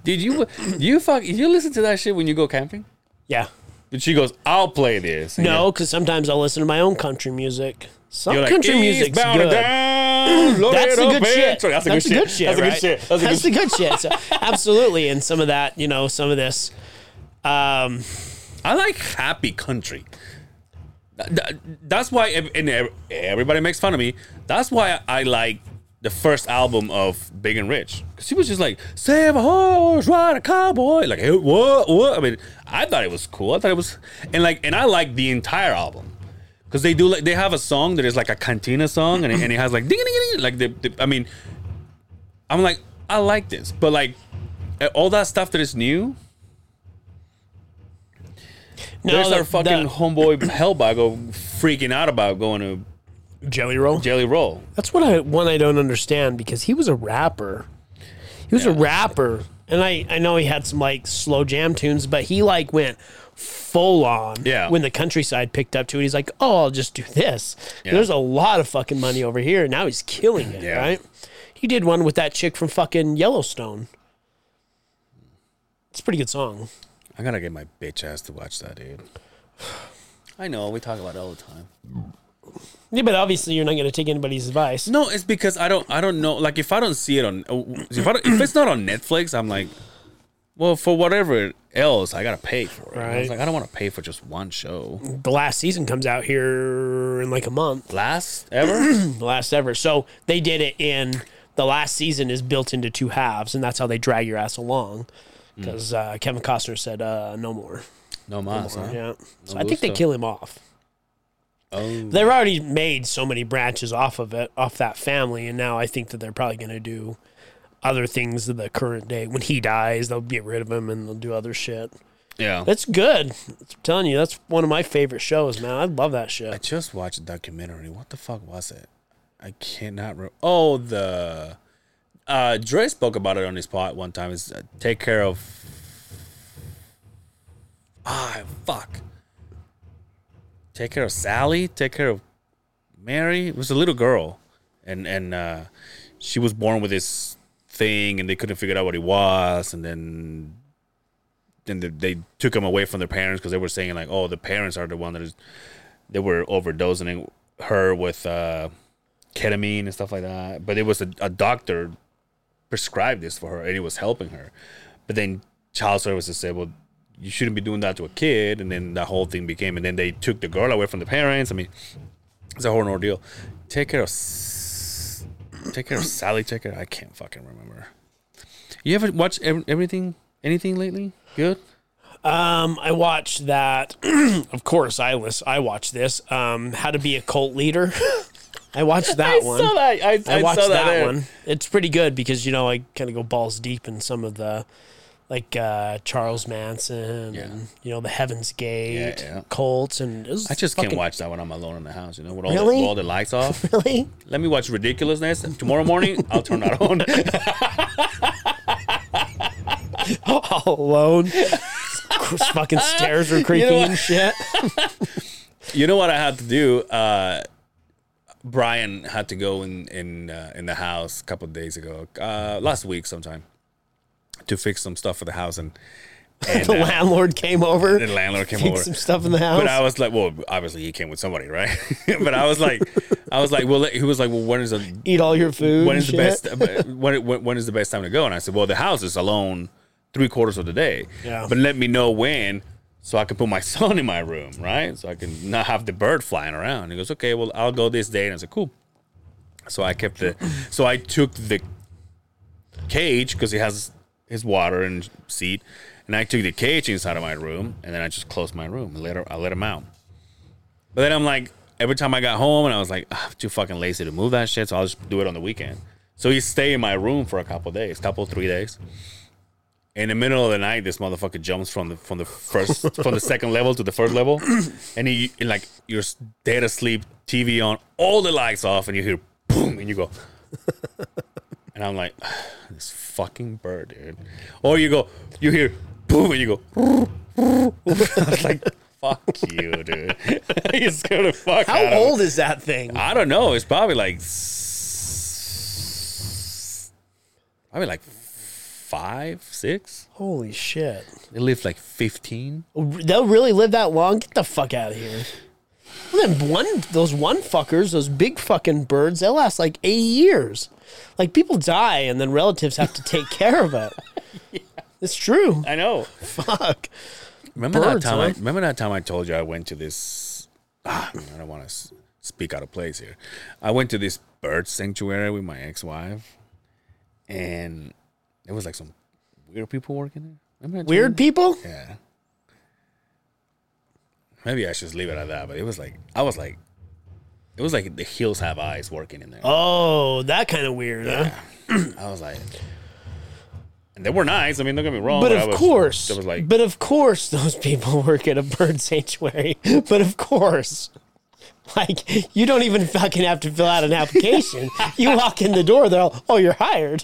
S2: Did you you fuck? You listen to that shit when you go camping?
S3: Yeah.
S2: But she goes, "I'll play this." And
S3: No, because sometimes I'll listen to my own country music. Some
S2: like,
S3: country music's good.
S2: down, load
S3: That's the good
S2: bitch."
S3: shit.
S2: Sorry, That's the good shit. That's
S3: right?
S2: the good shit. That's good
S3: the good shit. So, absolutely, and some of that, you know, some of this. Um,
S2: I like happy country. Th- th- That's why, and everybody makes fun of me. That's why I like the first album of Big and Rich because he was just like "Save a horse, ride a cowboy." Like, hey, what? What? I mean, I thought it was cool. I thought it was, and like, and I like the entire album because they do like they have a song that is like a cantina song, and it, and it has like ding ding ding, like the, the. I mean, I'm like, I like this, but like all that stuff that is new.
S3: no,
S2: There's
S3: the-
S2: our fucking
S3: the
S2: homeboy Hellbago freaking out about going to
S3: Jelly Roll.
S2: Jelly Roll.
S3: That's what I one I don't understand because he was a rapper. He was a rapper, and I I know he had some like slow jam tunes, but he like went full on.
S2: Yeah.
S3: When the countryside picked up to it, he's like, "Oh, I'll just do this."
S2: Yeah.
S3: There's a lot of fucking money over here. And now he's killing it,
S2: Yeah.
S3: right? He did one with that chick from fucking Yellowstone. It's a pretty good song.
S2: I gotta get my bitch ass to watch that, dude. I know we talk about it all the time.
S3: Yeah, but obviously you're not going to take anybody's advice.
S2: No, it's because I don't. I don't know. Like if I don't see it on, uh, if I don't, if it's not on Netflix, I'm like, well, for whatever else, I gotta pay for it. I was
S3: Right.
S2: like, I don't want to pay for just one show.
S3: The last season comes out here in like a month.
S2: Last ever.
S3: the last ever. So they did it in the last season is built into two halves, and that's how they drag your ass along. Because uh, Kevin Costner said uh, no more.
S2: no mas, huh?
S3: Yeah, so I think they
S2: gusto.
S3: kill him off.
S2: Oh,
S3: They've already made so many branches off of it, off that family, and now I think that they're probably going to do other things of the current day. When he dies, they'll get rid of him and they'll do other shit.
S2: yeah.
S3: That's good. I'm telling you, that's one of my favorite shows, man. I love that shit.
S2: I just watched a documentary. What the fuck was it? I cannot. remember. oh, the uh, Dre spoke about it on his pod one time. Is uh, take care of. Ah, fuck. Take care of Sally. Take care of Mary. It was a little girl, and and uh, she was born with this thing, and they couldn't figure out what it was, and then. Then they, took him away from their parents because they were saying like, "Oh, the parents are the one that is they were overdosing her with uh, ketamine and stuff like that. But it was a, a doctor prescribed this for her, and it was helping her. But then child services said, "Well, you shouldn't be doing that to a kid." And then that whole thing became, and then they took the girl away from the parents. I mean, it's a whole ordeal. Take care of, take care of Sally. Take care. I can't fucking remember. You ever watch ev- everything, anything lately? Good.
S3: Um, I watched that. of course, I list, I watched this. Um, How to be a cult leader. I watched that one.
S2: Saw that. I,
S3: I watched that,
S2: there.
S3: one. It's pretty good because you know I kind of go balls deep in some of the like uh, Charles Manson
S2: Yeah.
S3: and you know the Heaven's Gate
S2: Yeah, yeah.
S3: cults and it was
S2: I just
S3: fucking,
S2: can't watch that when I'm alone in the house. You know, with all,
S3: Really?
S2: the, with all the lights off.
S3: Really?
S2: Let me watch Ridiculousness. Tomorrow morning, I'll turn that on.
S3: All alone. fucking stairs are creaking
S2: what?
S3: and shit.
S2: You know what I had to do? Uh, Brian had to go in in uh, in the house a couple of days ago, uh, last week sometime, to fix some stuff for the house, and, and
S3: the
S2: uh,
S3: landlord came over.
S2: the landlord came over.
S3: some stuff in the house.
S2: But I was like, well, obviously he came with somebody, right? but I was like, I was like, well, he was like, well, when is the
S3: Eat all your food.
S2: When is the best when, when when is the best time to go? And I said, well, the house is alone three quarters of the day.
S3: Yeah.
S2: But let me know when so I can put my son in my room, right? So I can not have the bird flying around. He goes, okay, well, I'll go this day. And I said, cool. So I kept the so I took the cage because he has his water and seat, and I took the cage inside of my room, and then I just closed my room and let her, I let him out. But then I'm like, every time I got home, and I was like, "Ah, I'm too fucking lazy to move that shit, so I'll just do it on the weekend. So he stayed in my room for a couple days, couple three days. In the middle of the night, this motherfucker jumps from the from the first from the second level to the first level, and he and like you're dead asleep, TV on, all the lights off, and you hear boom, and you go, and I'm like, this fucking bird, dude. Or you go, you hear boom, and you go, like, fuck you, dude. He's gonna fuck
S3: How old is that thing?
S2: I don't know. It's probably like I mean, like five, six.
S3: Holy shit.
S2: They live like fifteen.
S3: They'll really live that long? Get the fuck out of here. Well, then one those one fuckers, those big fucking birds, they last like eight years. Like people die and then relatives have to take care of it. yeah. It's true.
S2: I know.
S3: Fuck.
S2: Remember
S3: Birds,
S2: that time? I, remember that time I told you I went to this. Ah, I don't want to speak out of place here. I went to this bird sanctuary with my ex-wife, and there was like some weird people working there. Remember
S3: Weird people?
S2: Yeah. Maybe I should just leave it at that. But it was like I was like, it was like the hills have eyes working in there.
S3: Oh, that kind of weird, huh?
S2: I was like, and they were nice. I mean, don't get me wrong.
S3: But
S2: I
S3: of
S2: was-
S3: course,
S2: was like,
S3: but of course, those people work at a bird sanctuary. But of course, like you don't even fucking have to fill out an application. you walk in the door, they're all, "Oh, you're hired."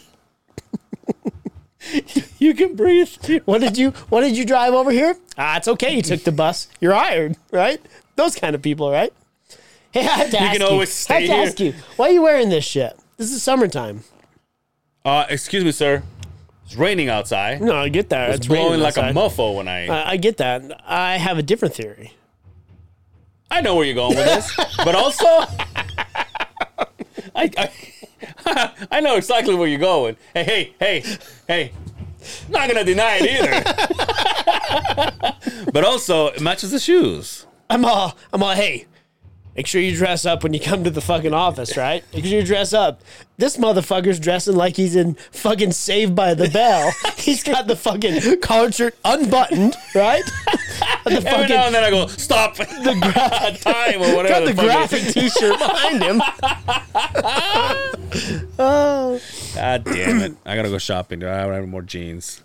S2: you can breathe.
S3: What did you What did you drive over here? Ah, it's okay. You took the bus. You're hired, right? Those kind of people, right? Hey, I have to ask
S2: can
S3: you.
S2: always
S3: I have to
S2: here.
S3: ask you. Why are you wearing this shit? This is summertime.
S2: Uh, excuse me, sir. It's raining outside.
S3: No, I get that.
S2: It's,
S3: It's,
S2: blowing
S3: raining
S2: like a
S3: outside.
S2: muffle when I.
S3: I I get that. I have a different theory.
S2: I know where you're going with this, but also, I, I, I know exactly where you're going. Hey, hey, hey, hey. Not gonna deny it either. but also, it matches the shoes.
S3: I'm all, I'm all, hey, make sure you dress up when you come to the fucking office, right? Make sure you dress up. This motherfucker's dressing like he's in fucking Saved by the Bell. he's got the fucking collared shirt unbuttoned, right? The
S2: Every now and then I go, stop the gra- time or whatever.
S3: got the
S2: it
S3: graphic t-shirt behind him. oh,
S2: God damn it! I gotta go shopping. I have more jeans?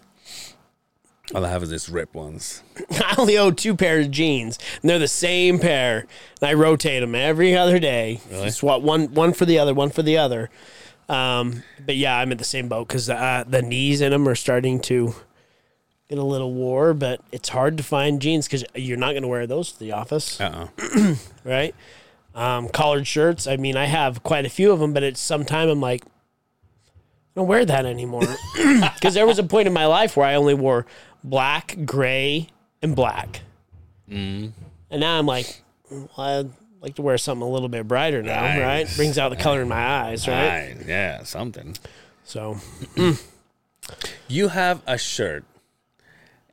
S2: All I have is this ripped ones.
S3: I only own two pairs of jeans, and they're the same pair, and I rotate them every other day.
S2: Really?
S3: Swap one, one for the other, one for the other. Um, but yeah, I'm in the same boat because uh, the knees in them are starting to get a little wore. But it's hard to find jeans because you're not going to wear those to the office,
S2: Uh uh
S3: right? Um, collared shirts. I mean, I have quite a few of them, but it's sometime I'm like, I don't wear that anymore because there was a point in my life where I only wore black, gray, and black, mm. and now I'm like, well, I'd like to wear something a little bit brighter now,
S2: Nice.
S3: right? Brings out the color in my eyes, right?
S2: Nice. Yeah, something.
S3: So
S2: You have a shirt,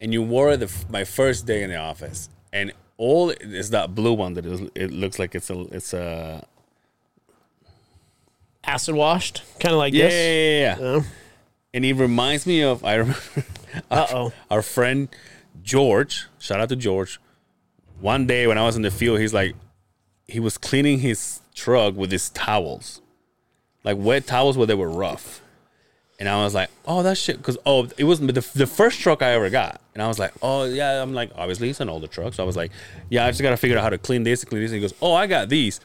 S2: and you wore it the, f- my first day in the office, and all is that blue one that is, it looks like it's a it's a
S3: acid washed, kind of like
S2: yeah,
S3: this.
S2: yeah, yeah, yeah. and it reminds me of I remember
S3: Uh oh.
S2: our friend George. Shout out to George. One day when I was in the field, he's like, he was cleaning his truck with his towels, like wet towels where they were rough. And I was like, oh, that shit. Because, oh, it was the, the first truck I ever got. And I was like, oh, yeah. I'm like, obviously, it's an older truck. So I was like, yeah, I just got to figure out how to clean this and clean this. And he goes, oh, I got these.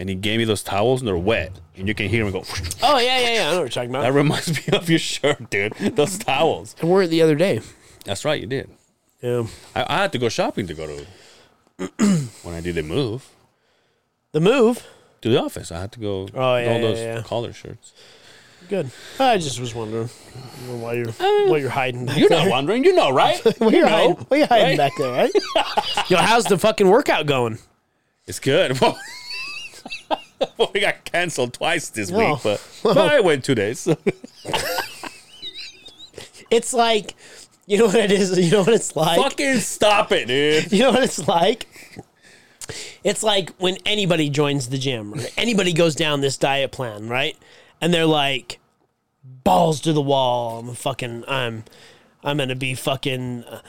S2: And he gave me those towels and they're wet. And you can hear him go,
S3: Oh yeah, yeah, yeah. I know what you're talking about.
S2: that reminds me of your shirt, dude. Those towels.
S3: I wore it the other day.
S2: That's right, you did.
S3: Yeah.
S2: I, I had to go shopping to go to when I did the move
S3: The move.
S2: to the office. I had to go.
S3: Oh, yeah,
S2: all
S3: yeah,
S2: those
S3: yeah.
S2: collar shirts.
S3: Good. I just was wondering why you're uh, why you're hiding back
S2: You're
S3: there.
S2: not wondering. You know, right?
S3: What
S2: you
S3: you
S2: know.
S3: hiding, what you hiding
S2: right?
S3: back there, right? Yo, how's the fucking workout going?
S2: It's good. Well, we got canceled twice this
S3: Oh.
S2: week, but, but I went two days.
S3: It's like, you know what it is. You know what it's like.
S2: Fucking stop it, dude.
S3: You know what it's like? It's like when anybody joins the gym or anybody goes down this diet plan, right? And they're like, balls to the wall. I'm fucking, I'm, I'm gonna be fucking, uh,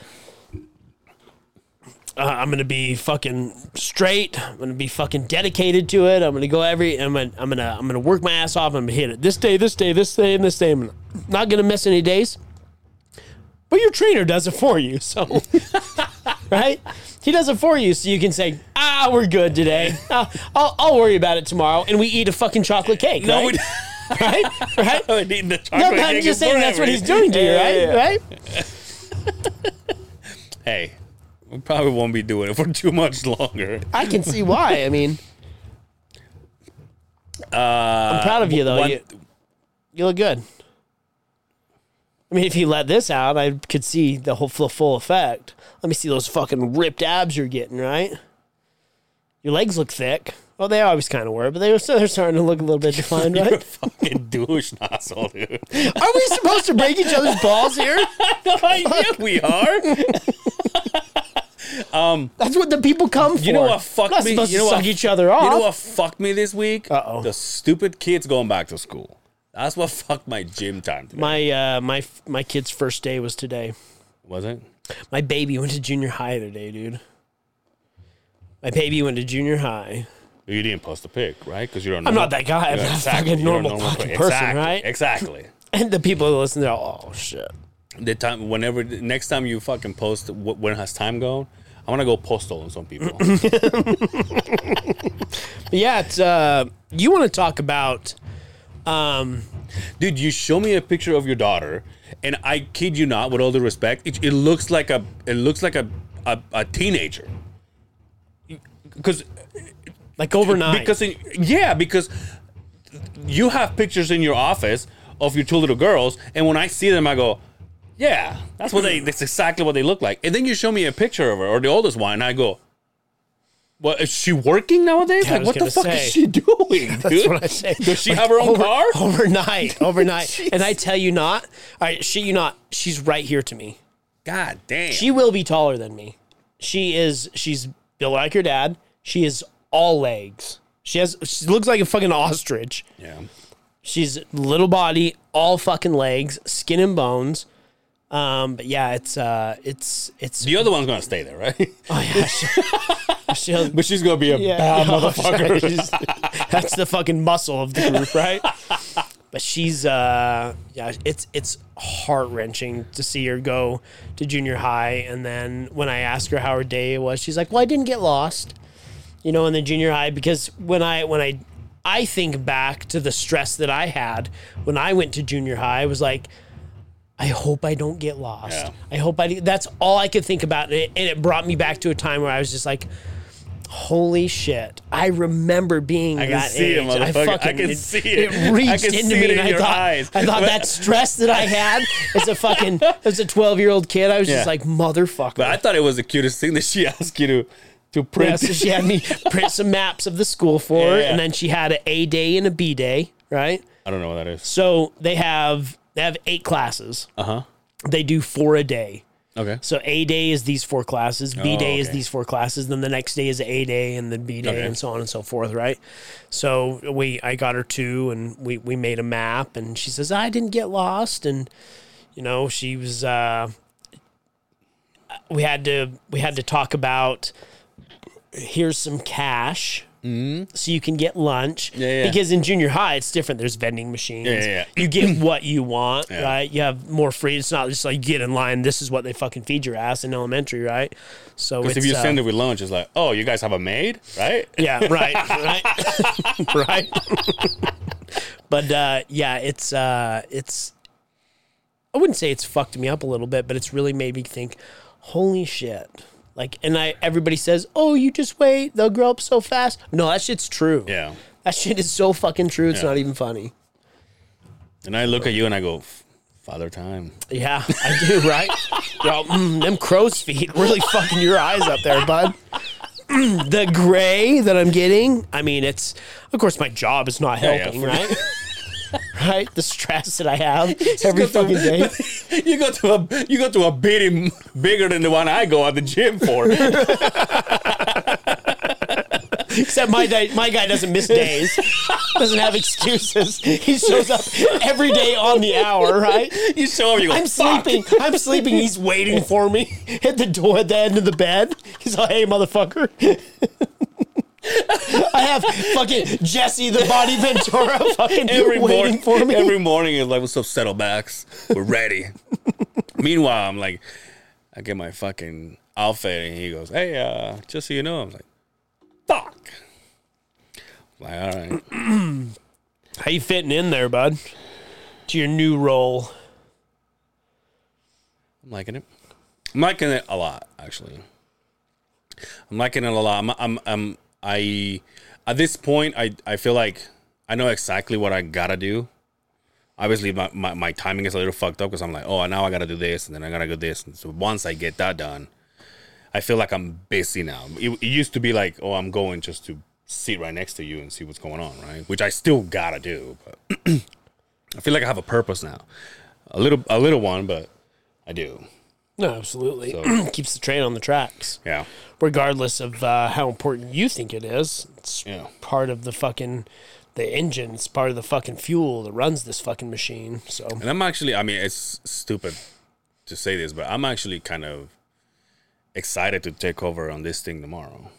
S3: uh, I'm gonna be fucking straight. I'm gonna be fucking dedicated to it. I'm gonna go every. I'm gonna. I'm gonna. I'm gonna work my ass off. I'm gonna hit it this day, this day, this day, and this day. I'm not gonna miss any days. But your trainer does it for you, so right? He does it for you, so you can say, "Ah, we're good today. Uh, I'll, I'll worry about it tomorrow." And we eat a fucking chocolate cake,
S2: No,
S3: right?
S2: we
S3: right? Right?
S2: I'm eating the
S3: No, I'm just saying that's what he's doing to you,
S2: Yeah,
S3: right?
S2: yeah, yeah.
S3: Right?
S2: Hey, we probably won't be doing it for too much longer.
S3: I can see why. I mean, uh, I'm proud of you though.
S2: One-
S3: You, you look good. I mean, if you let this out, I could see the whole full, full effect. Let me see those fucking ripped abs you're getting, right? Your legs look thick. Well, they always kind of were, but they were they're starting to look a little bit defined,
S2: You're a
S3: right?
S2: fucking douche nozzle, dude.
S3: Are we supposed to break each other's balls here?
S2: no, yeah, we are.
S3: That's what the people come for.
S2: You know what fucked
S3: Not
S2: me?
S3: supposed
S2: You know
S3: to
S2: what
S3: suck each other off.
S2: You know what fucked me this week?
S3: Uh-oh.
S2: The stupid kids going back to school. That's what fucked my gym time today.
S3: My uh, my my kid's first day was today.
S2: Was it?
S3: My baby went to junior high today, dude. My baby went to junior high.
S2: You didn't post a pic, right? Because you're a
S3: I'm not that guy. I'm not
S2: exactly.
S3: a fucking
S2: You're
S3: normal, fucking person,
S2: exactly.
S3: right?
S2: Exactly.
S3: And the people who listen, they're all, oh shit.
S2: The time, whenever, next time you fucking post, wh- when has time gone? I want to go postal on some people.
S3: But yeah, it's uh, you want to talk about um,
S2: Dude, you show me a picture of your daughter, and I kid you not, with all due respect, it, it looks like a, it looks like a, a, a teenager. Because
S3: like overnight.
S2: because in, yeah because you have pictures in your office of your two little girls and when i see them i go yeah that's what they hmm. that's exactly what they look like and then you show me a picture of her or the oldest one and i go what is she working nowadays
S3: Yeah, I
S2: like
S3: was
S2: what the
S3: gonna
S2: fuck
S3: say.
S2: is she doing
S3: That's what I say.
S2: does she
S3: Like,
S2: have her own
S3: over-
S2: car
S3: overnight? Overnight, and I tell you not. I shit you not. She's right here to me.
S2: god damn
S3: She will be taller than me. She is. She's built like her dad. She is all legs. She has. She looks like a fucking ostrich.
S2: yeah
S3: She's little body, all fucking legs, skin and bones. Um, but yeah, it's uh, it's it's.
S2: the other one's gonna stay there right
S3: Oh yeah, she, she'll-
S2: but she's gonna be a
S3: yeah,
S2: bad
S3: oh,
S2: motherfucker
S3: she's- That's the fucking muscle of the group, right? But she's uh, yeah, it's it's heart wrenching to see her go to junior high, and then when I asked her how her day was, she's like, "Well, I didn't get lost." you know, in the junior high because when I when I I think back to the stress that I had when I went to junior high, I was like, I hope I don't get lost.
S2: Yeah.
S3: I hope I. That's all I could think about, and it, and it brought me back to a time where I was just like. Holy shit! I remember being
S2: I can
S3: that
S2: see it,
S3: age. I
S2: motherfucker. I can
S3: it,
S2: see it.
S3: It reached into me,
S2: it
S3: and I thought,
S2: eyes.
S3: I thought that stress that I had as a fucking as a twelve year old kid, I was
S2: Yeah.
S3: just like motherfucker.
S2: but i thought it was the cutest thing that she asked you to to print
S3: Yeah, so she had me print some maps of the school for her,
S2: Yeah, yeah.
S3: and then she had an A day and a B day, right?
S2: i don't know what that is
S3: So they have they have eight classes.
S2: uh-huh
S3: They do four a day.
S2: okay
S3: So A day is these four classes, B
S2: Oh,
S3: day is
S2: okay.
S3: these four classes, then the next day is A day and then B day
S2: Okay.
S3: and so on and so forth, right? So we I got her two and we we made a map and she says, I didn't get lost and you know, she was uh we had to we had to talk about here's some cash so you can get lunch.
S2: Yeah, yeah.
S3: Because in junior high, it's different. There's vending machines.
S2: Yeah.
S3: You get what you want, right? You have more free. It's not just like you get in line. This is what they fucking feed your ass in elementary, right? So
S2: Because if you
S3: uh,
S2: send it with lunch, it's like, oh, you guys have a maid, right?
S3: yeah, right, right, right. but uh, yeah, it's uh, it's. I wouldn't say it's fucked me up a little bit, but it's really made me think. Holy shit! Like, and I everybody says, "Oh, you just wait; they'll grow up so fast." No, that shit's true.
S2: Yeah.
S3: That shit is so fucking true. It's
S2: Yeah.
S3: not even funny.
S2: And I look at you and I go, Father Time.
S3: Yeah, I do, right? Yo, mm, them crow's feet really fucking your eyes up there, bud. Mm, the gray that I'm getting, I mean, it's, of course, my job is not
S2: yeah,
S3: helping,
S2: for-
S3: right? right? The stress that I have every fucking day.
S2: You go to a you go to a beating bigger than the one I go at the gym for.
S3: Except my day, my guy doesn't miss days, doesn't have excuses. He shows up every day on the hour, right?
S2: you show him, you go,
S3: I'm
S2: "Fuck."
S3: sleeping. I'm sleeping. He's waiting for me at the door at the end of the bed. He's like, "Hey, motherfucker." I have fucking Jesse the Body Ventura fucking
S2: every
S3: waiting
S2: morning
S3: for me.
S2: Every morning is like, "What's up, settlebacks? We're ready." Meanwhile, I'm like, I get my fucking outfit, and he goes, "Hey, uh, just so you know," I'm like, "Fuck." Like, all right.
S3: How you fitting in there, bud? To your new role.
S2: I'm liking it. I'm liking it a lot, actually. I'm liking it a lot. I'm, I'm, I'm, I, at this point, I, I feel like I know exactly what I gotta do. Obviously, my, my, my timing is a little fucked up because I'm like, oh, now I gotta do this, and then I gotta do this. And so once I get that done, I feel like I'm busy now. It, it used to be like, oh, I'm going just to sit right next to you and see what's going on, right? Which I still gotta do, but I feel like I have a purpose now. A little, a little one, but I do.
S3: No, absolutely.
S2: So-
S3: Keeps the train on the tracks.
S2: Yeah.
S3: Regardless of uh, how important you think it is, it's
S2: Yeah.
S3: part of the fucking the engine. It's part of the fucking fuel that runs this fucking machine. So
S2: And I'm actually, I mean, it's stupid to say this, but I'm actually kind of excited to take over on this thing tomorrow.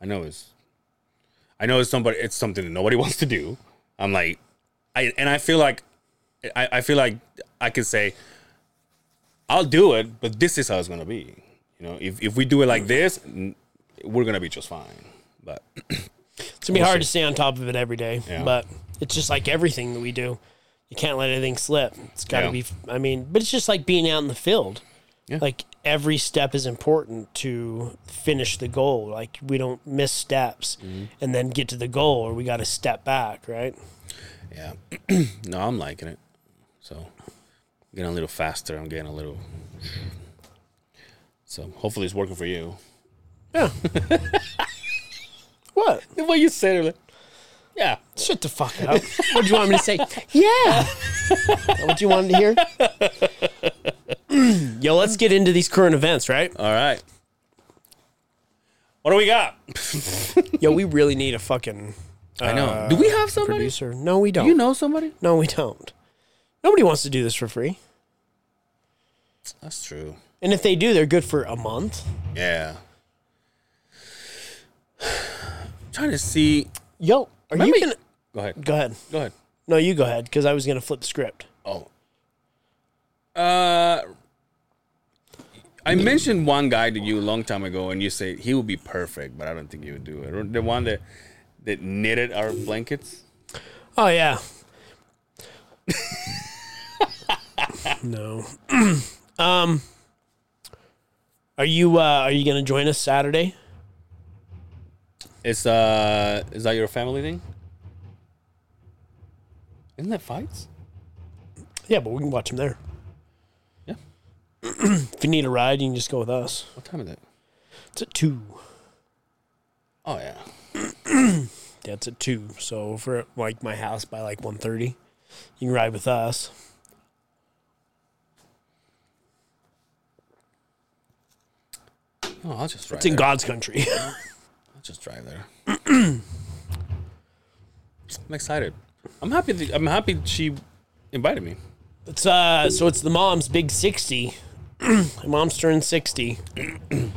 S2: I know it's, I know it's somebody, it's something that nobody wants to do. I'm like, I and I feel like, I, I feel like I can say, I'll do it, but this is how it's gonna be. You know, if if we do it like this, we're gonna be just fine. But
S3: It's gonna be hard to stay on top of it every day,
S2: Yeah.
S3: but it's just like everything that we do. You can't let anything slip. It's got to
S2: Yeah.
S3: be. I mean, but it's just like being out in the field.
S2: Yeah.
S3: Like every step is important to finish the goal. Like we don't miss steps
S2: Mm-hmm.
S3: and then get to the goal, or we got to step back, right?
S2: Yeah. no, I'm liking it. Getting a little faster. I'm getting a little. So hopefully it's working for you.
S3: Yeah. what?
S2: The way you said it, like, yeah.
S3: Shut the fuck up. what do you want me to say? Yeah. What you wanted to hear? Yo, let's get into these current events, right?
S2: All right. What do we got?
S3: Yo, we really need a fucking
S2: I know. Uh, do we have somebody?
S3: producer. No, we don't.
S2: You know somebody?
S3: No, we don't. Nobody wants to do this for free.
S2: That's true.
S3: And if they do, they're good for a month.
S2: Yeah. trying to see.
S3: Yo, are
S2: Remember-
S3: you gonna
S2: Go ahead.
S3: go ahead?
S2: Go ahead.
S3: No, you go ahead because I was gonna flip the script.
S2: Oh. Uh, I mentioned one guy to you a long time ago, and you said he would be perfect, but I don't think he would do it. The one that that knitted our blankets.
S3: Oh yeah. no. um. Are you uh, are you gonna join us Saturday?
S2: Is uh is that your family thing? Isn't that fights?
S3: Yeah, but we can watch them there.
S2: Yeah.
S3: If you need a ride, you can just go with us.
S2: What time is it?
S3: It's at two.
S2: Oh yeah.
S3: Yeah, it's at two. So if we're like my house by like 1.30, you can ride with us.
S2: Oh, I'll just drive.
S3: It's in
S2: there.
S3: God's country.
S2: I'll just drive there. I'm excited. I'm happy. That, I'm happy she invited me.
S3: It's uh, so it's the mom's big sixty. My mom's turned sixty.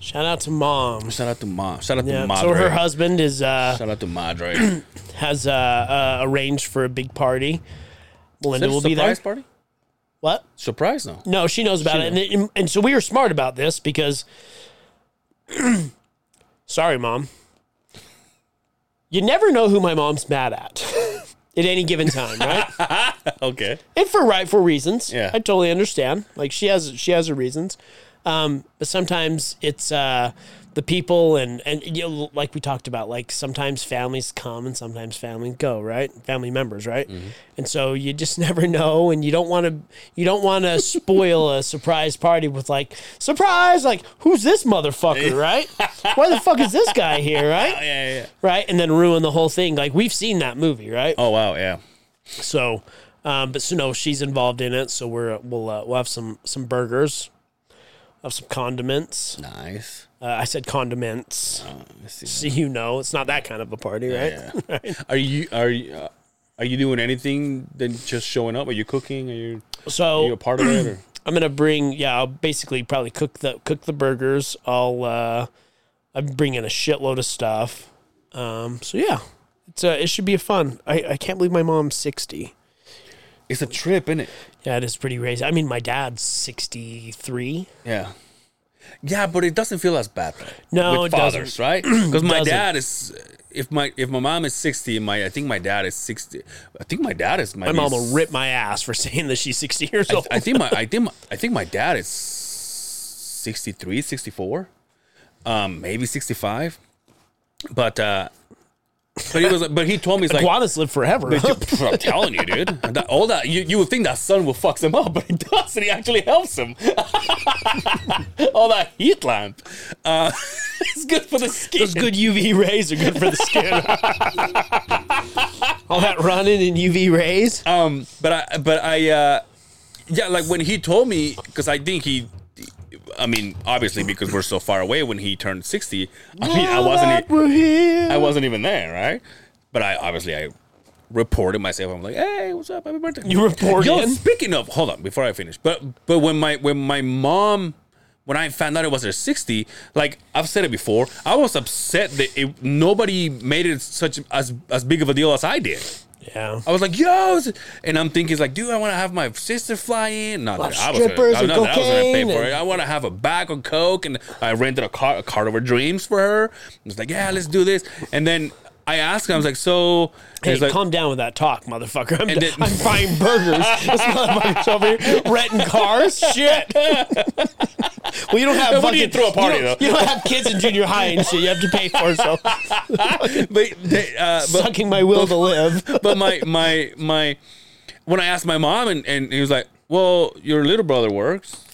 S3: Shout out to mom.
S2: Shout out to mom. Shout out
S3: Yeah.
S2: to Madre.
S3: So her husband is uh
S2: Shout out to Madre.
S3: has uh, uh arranged for a big party. Melinda will be there.
S2: surprise party?
S3: What?
S2: Surprise? No.
S3: No, she knows about
S2: She
S3: it, and, and so we were smart about this because. sorry, mom. You never know who my mom's mad at at any given time, right?
S2: Okay.
S3: and for rightful reasons.
S2: Yeah.
S3: I totally understand. Like she has she has her reasons. Um, but sometimes it's uh, the people and and you know, like we talked about, like sometimes families come and sometimes families go, right? Family members, right? And so you just never know, and you don't want to you don't want to spoil a surprise party with like surprise, like who's this motherfucker, right? Why the fuck is this guy here, right?
S2: yeah, yeah, yeah.
S3: Right, and then ruin the whole thing. Like we've seen that movie, right?
S2: Oh wow, yeah.
S3: So, um, but so no, she's involved in it. So we're we'll uh, we'll have some some burgers, have some condiments.
S2: Nice.
S3: Uh, I said condiments,
S2: Let's see.
S3: so you know it's not that kind of a party, right?
S2: Yeah. Are you are you uh, are you doing anything than just showing up? Are you cooking? Are you are
S3: So
S2: you a part of it? Or?
S3: I'm gonna bring yeah, I'll basically probably cook the cook the burgers. I'll uh, I'm bringing a shitload of stuff. Um, so yeah, it's uh, it should be a fun. I I can't believe my mom's sixty.
S2: It's a trip, isn't it?
S3: Yeah, it is pretty crazy. I mean, my dad's sixty three.
S2: Yeah. Yeah, but it doesn't feel as bad. Though,
S3: No,
S2: with
S3: it
S2: fathers, right? Because my
S3: Doesn't.
S2: dad is. If my if my mom is sixty, my I think my dad is sixty. I think my dad is.
S3: My mom will rip my ass for saying that she's 60 years old.
S2: I think my I think my, I think my dad is 63, 64, um, maybe sixty five. But uh, but he was but he told me he's like
S3: Iguanas live forever.
S2: But you- I'm telling you, dude. That, all that you, you would think that sun will fuck him up, but it doesn't. He actually helps him. all that heat lamp, uh, it's good for the skin.
S3: Those good UV rays are good for the skin. All that running in UV rays.
S2: Um, but I, but I, uh, yeah, like when he told me, because I think he, I mean, obviously because we're so far away. When he turned sixty, I mean, I wasn't,
S3: that
S2: e-
S3: we're here.
S2: I wasn't even there, right? But I obviously I reported myself. I'm like, hey, what's up? Happy birthday!
S3: You reported.
S2: Yo, speaking of, hold on, before I finish, but but when my when my mom. When I found out it was her 60, like I've said it before, I was upset that it, nobody made it such as as big of a deal as I did.
S3: Yeah.
S2: I was like, yo, and I'm thinking, it's like, dude, I want to have my sister fly in. Not
S3: Lot
S2: that I was gonna,
S3: strippers and
S2: not that I was gonna pay
S3: cocaine
S2: for
S3: and-
S2: it. I want to have a bag of coke, and I rented a car, a cart of her dreams for her. I was like, yeah, let's do this. And then I asked him, I was like, so,
S3: Hey,
S2: like,
S3: calm down with that talk, motherfucker. I'm,
S2: then-
S3: I'm buying burgers. this motherfucker's over here renting cars. Shit. well, you don't have.
S2: Do you
S3: fucking-
S2: throw a party,
S3: you
S2: though?
S3: You don't have kids in junior high and shit. You have to pay for. So
S2: but, they, uh, but,
S3: sucking my will to live.
S2: but my my my when I asked my mom and, and he was like, Well, your little brother works.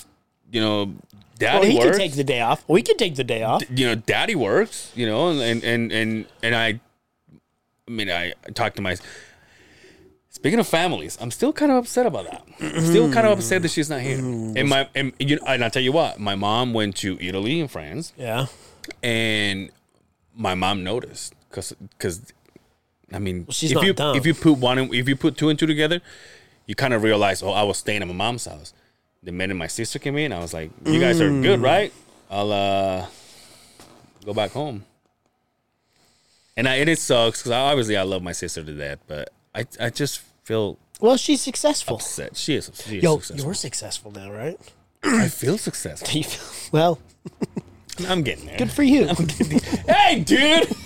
S2: You know,
S3: Well,
S2: daddy
S3: he
S2: works.
S3: can take the day off. We can take the day off.
S2: you know, daddy works, you know, and and and and I I mean I, I talked to my Speaking of families, I'm still kind of upset about that. I'm still kind of upset that she's not here. And my and you and I tell you what, my mom went to Italy and France
S3: Yeah.
S2: and my mom noticed cuz cuz I mean,
S3: she's
S2: if
S3: not
S2: you
S3: dumb.
S2: if you put one and- if you put two and two together, you kind of realize, oh, I was staying at my mom's house. The minute my sister came in, I was like, you guys are
S3: Mm.
S2: good, right? I'll uh go back home. And I and it sucks because obviously I love my sister to death, but I I just feel
S3: Well, she's successful.
S2: upset. She is. She is
S3: Yo,
S2: successful.
S3: you're successful now, right?
S2: I feel successful.
S3: You feel- well,
S2: I'm getting there.
S3: good for you.
S2: hey, dude.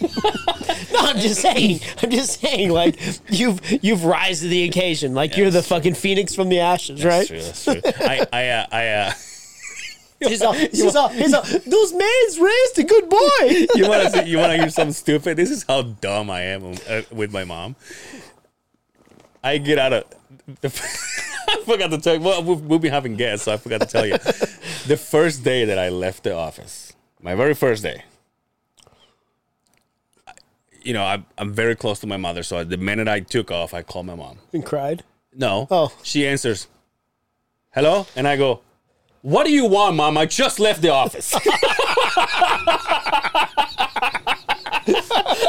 S3: No, I'm just saying. I'm just saying. Like you've you've rise to the occasion. Like you're the
S2: Yes.
S3: fucking phoenix from the ashes, right?
S2: That's true. That's true. I I uh, I uh.
S3: She's all, she's all, he's all, those maids raised a good boy.
S2: you want to you want to hear something stupid? This is how dumb I am uh, with my mom. I get out of. The, I forgot to tell you. Well, we'll, we'll be having guests, so I forgot to tell you. the first day that I left the office, my very first day. I- You know, I'm, I'm very close to my mother, so the minute I took off, I called my mom.
S3: And cried.
S2: No.
S3: Oh.
S2: She answers, "Hello," and I go, "What do you want, mom? I just left the office."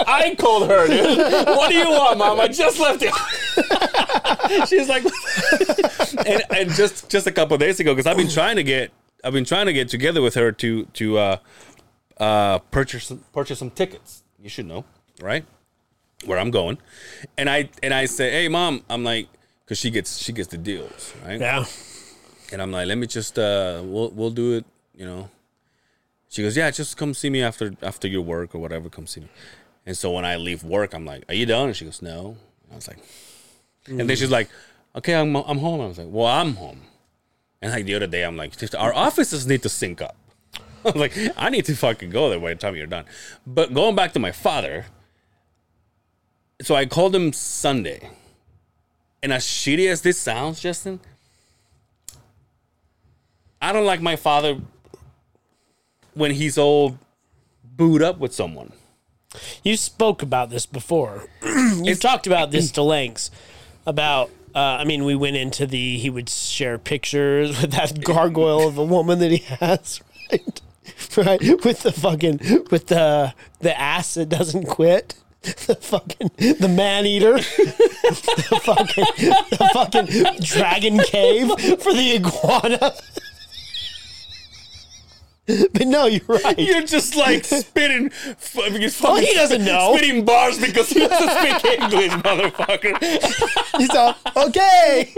S2: I called her, dude. What do you want, mom? I just left the. She's like, and, and just just a couple days ago, because I've been trying to get, I've been trying to get together with her to to uh, uh, purchase purchase some tickets. You should know, right? Where I'm going, and I and I say, hey, mom, I'm like, because she gets she gets the deals, right?
S3: Yeah.
S2: And I'm like, let me just uh we'll we'll do it, you know. She goes, Yeah, just come see me after after your work or whatever, come see me. And so when I leave work, I'm like, Are you done? And she goes, No. And I was like, and then she's like, Okay, I'm I'm home. I was like, Well, I'm home. And like the other day, I'm like, our offices need to sync up. I'm like, I need to fucking go there by the time you're done. But going back to my father, so I called him Sunday. And as shitty as this sounds, Justin, I don't like my father when he's old, booed up with someone.
S3: You spoke about this before. You've talked about this to lengths. About, uh, I mean, we went into the he would share pictures with that gargoyle of a woman that he has, right? Right with the fucking with the the ass that doesn't quit. The fucking the man eater, the fucking the fucking dragon cave for the iguana. But no, you're right.
S2: You're just like spitting.
S3: Well, he doesn't know.
S2: Spitting bars because he doesn't speak English, motherfucker.
S3: He's all, okay.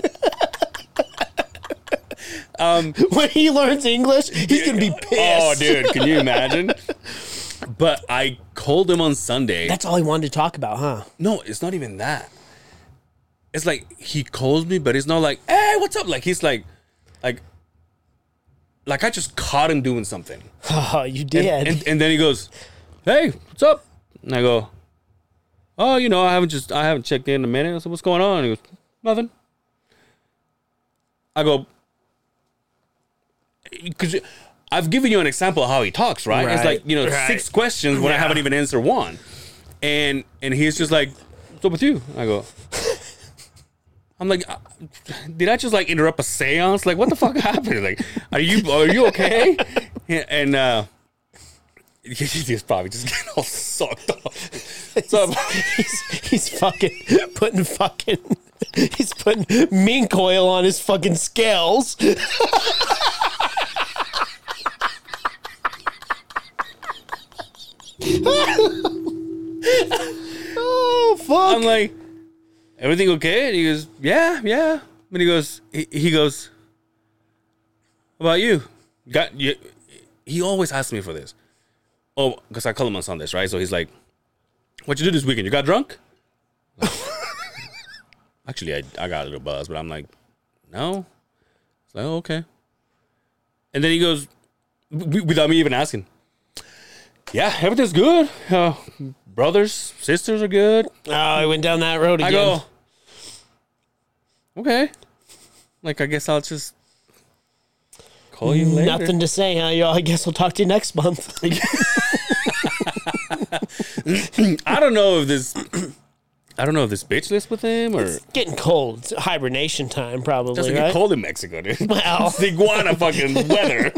S3: um, when he learns English, he's gonna be pissed.
S2: Oh, dude, can you imagine? But I called him on Sunday.
S3: That's all he wanted to talk about, huh?
S2: no, it's not even that. It's like he calls me, but it's not like, "Hey, what's up?" Like he's like, like, like I just caught him doing something.
S3: Oh, you did.
S2: and, and then he goes, "Hey, what's up?" And I go, "Oh, you know, I haven't just I haven't checked in in a minute. I said, what's going on?" And he goes, "Nothing." I go, "Because I've given you an example of how he talks, right? It's like you know
S3: right.
S2: six questions when I haven't even answered one, and and he's just like, "What's up with you?" I go. I'm like, uh, did I just like interrupt a séance? Like, what the fuck happened? Like, are you are you okay? And uh, he's probably just getting all sucked off. So
S3: he's, he's fucking putting fucking he's putting mink oil on his fucking scales. oh fuck!
S2: I'm like, everything okay? And he goes, yeah, yeah. And he goes, he, he goes, how about you? Got you? He always asks me for this. Oh, because I call him on Sundays, right? So he's like, what you do this weekend? You got drunk? Actually, I, I got a little buzz, but I'm like, no. It's like, oh, okay. And then he goes, without me even asking, yeah, everything's good. Uh, brothers, sisters are good.
S3: Oh, I went down that road again.
S2: I go, okay. Like, I guess I'll just call you later.
S3: Nothing to say, huh? Yo, I guess I'll talk to you next month.
S2: I don't know if this. I don't know if this bitch lives with him or
S3: Getting cold. It's hibernation time, probably,
S2: doesn't
S3: right?
S2: get cold in Mexico, dude.
S3: Well.
S2: it's the iguana fucking weather.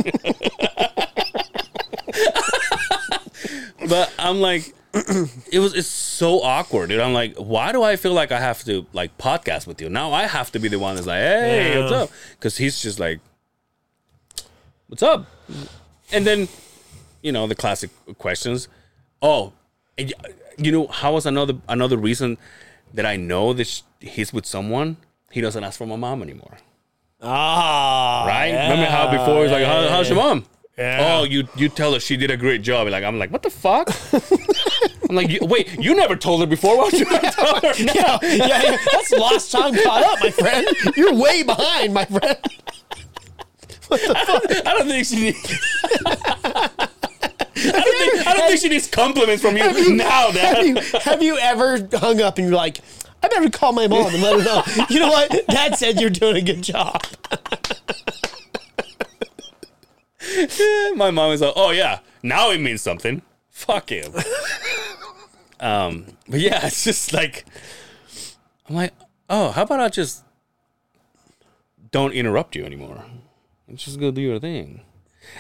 S2: but I'm like, it was it's so awkward, dude. I'm like, why do I feel like I have to like podcast with you now? I have to be the one that's like, hey,
S3: Yeah.
S2: what's up? Because he's just like, what's up? And then, you know, the classic questions. Oh, and you know, how was another another reason that I know that he's with someone? He doesn't ask for my mom anymore,
S3: Ah,
S2: right? Remember how before he's like,
S3: yeah,
S2: how,
S3: yeah,
S2: "How's your mom?"
S3: Yeah.
S2: Oh, you you tell her she did a great job. Like I'm like, what the fuck? I'm like, you, wait, you never told her before. Why would you tell her now?
S3: yeah, yeah, yeah. That's lost time caught up, my friend. You're way behind, my friend. What the fuck?
S2: I don't think she needs. I don't think, I don't think she needs compliments from you now,
S3: Have
S2: Dad.
S3: you, have you ever hung up and you're like, I better call my mom and let her know. You know what? Dad said you're doing a good job.
S2: My mom is like, oh yeah, now it means something. Fuck him. Um, but yeah, it's just like, I'm like, oh, how about I just don't interrupt you anymore? and just go do your thing.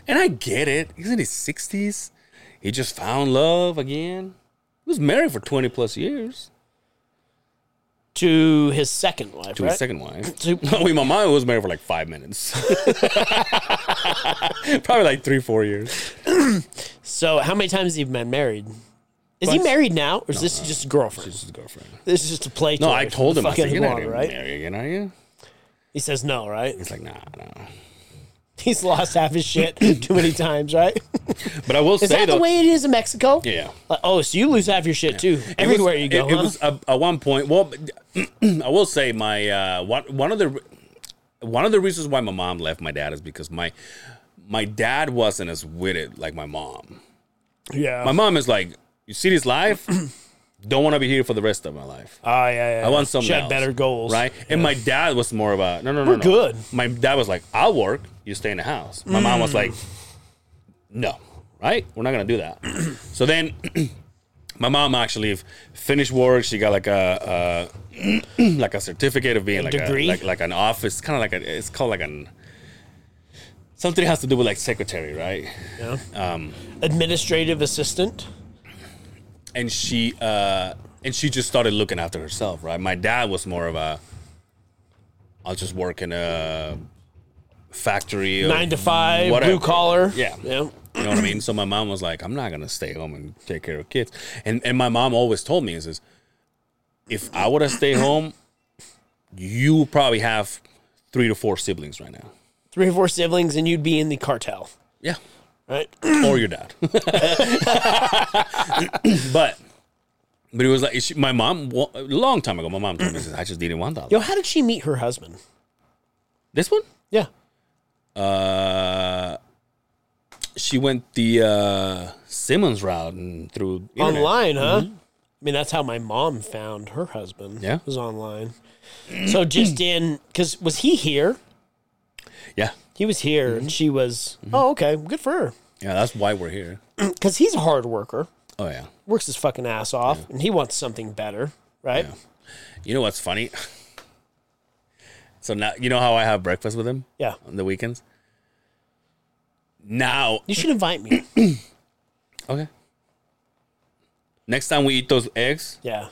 S2: And I get it. He's in his sixties. He just found love again. He was married for twenty plus years
S3: To his second wife,
S2: to
S3: right?
S2: his second wife.
S3: So-
S2: No, wait, my mom was married for like five minutes. Probably like three, four years.
S3: So, how many times have you been married? Is he married now, or is this just a girlfriend?
S2: This is his girlfriend.
S3: This is just a play.
S2: No,
S3: toy
S2: I
S3: for
S2: told
S3: the
S2: him. I
S3: fucking
S2: said, "You're not gonna
S3: right?
S2: marry again, are you?"
S3: He says no, right?
S2: He's like, "Nah, no."
S3: He's lost half his shit too many times, right?
S2: But I will say
S3: Is
S2: say
S3: that
S2: though,
S3: the way it is in Mexico?
S2: yeah,
S3: Like, oh, so you lose half your shit too
S2: It
S3: everywhere
S2: was-
S3: you go.
S2: It, it
S3: huh?
S2: was uh, at one point. Well, I will say my uh, one one of the one of the reasons why my mom left my dad is because my my dad wasn't as with it like my mom.
S3: Yeah.
S2: My mom is like, you see this life, don't want to be here for the rest of my life.
S3: Oh yeah, yeah.
S2: I want something
S3: She had
S2: else,
S3: better goals,
S2: right? And my dad was more about no, no, no,
S3: We're
S2: no.
S3: good.
S2: My dad was like, I'll work, you stay in the house. My mom was like, no, right? We're not gonna do that. so then, my mom actually finished work. She got like a, a like a certificate of being like
S3: degree?
S2: a like like an office, kind of like a. It's called like an something has to do with like secretary, right?
S3: Yeah.
S2: Um,
S3: Administrative assistant.
S2: And she uh and she just started looking after herself right? My dad was more of a i'll just work in a factory
S3: Nine to five,
S2: whatever.
S3: blue collar.
S2: yeah.
S3: Yeah.
S2: you know what i mean? So my mom was like i'm not gonna stay home and take care of kids. And and my mom always told me is this if i were to stay home you probably have three to four siblings right now.
S3: Three or four siblings, and you'd be in the cartel,
S2: yeah
S3: right?
S2: or your dad. but but it was like she, my mom a long time ago. My mom told me this, I just didn't want that.
S3: Yo, how did she meet her husband?
S2: This one,
S3: Yeah.
S2: uh, she went the uh, Simmons route and through internet.
S3: Online, huh? I mean, that's how my mom found her husband.
S2: Yeah.
S3: Was online. So just in, because was he here?
S2: Yeah,
S3: He was here, and she was. Mm-hmm. Oh, okay, good for her.
S2: yeah. That's why we're here.
S3: Because he's a hard worker,
S2: Oh yeah.
S3: works his fucking ass off, and he wants something better, right?
S2: Yeah. You know what's funny? So now you know how I have breakfast with him
S3: Yeah.
S2: on the weekends. Now
S3: You should invite me.
S2: Okay. Next time we eat those eggs,
S3: yeah.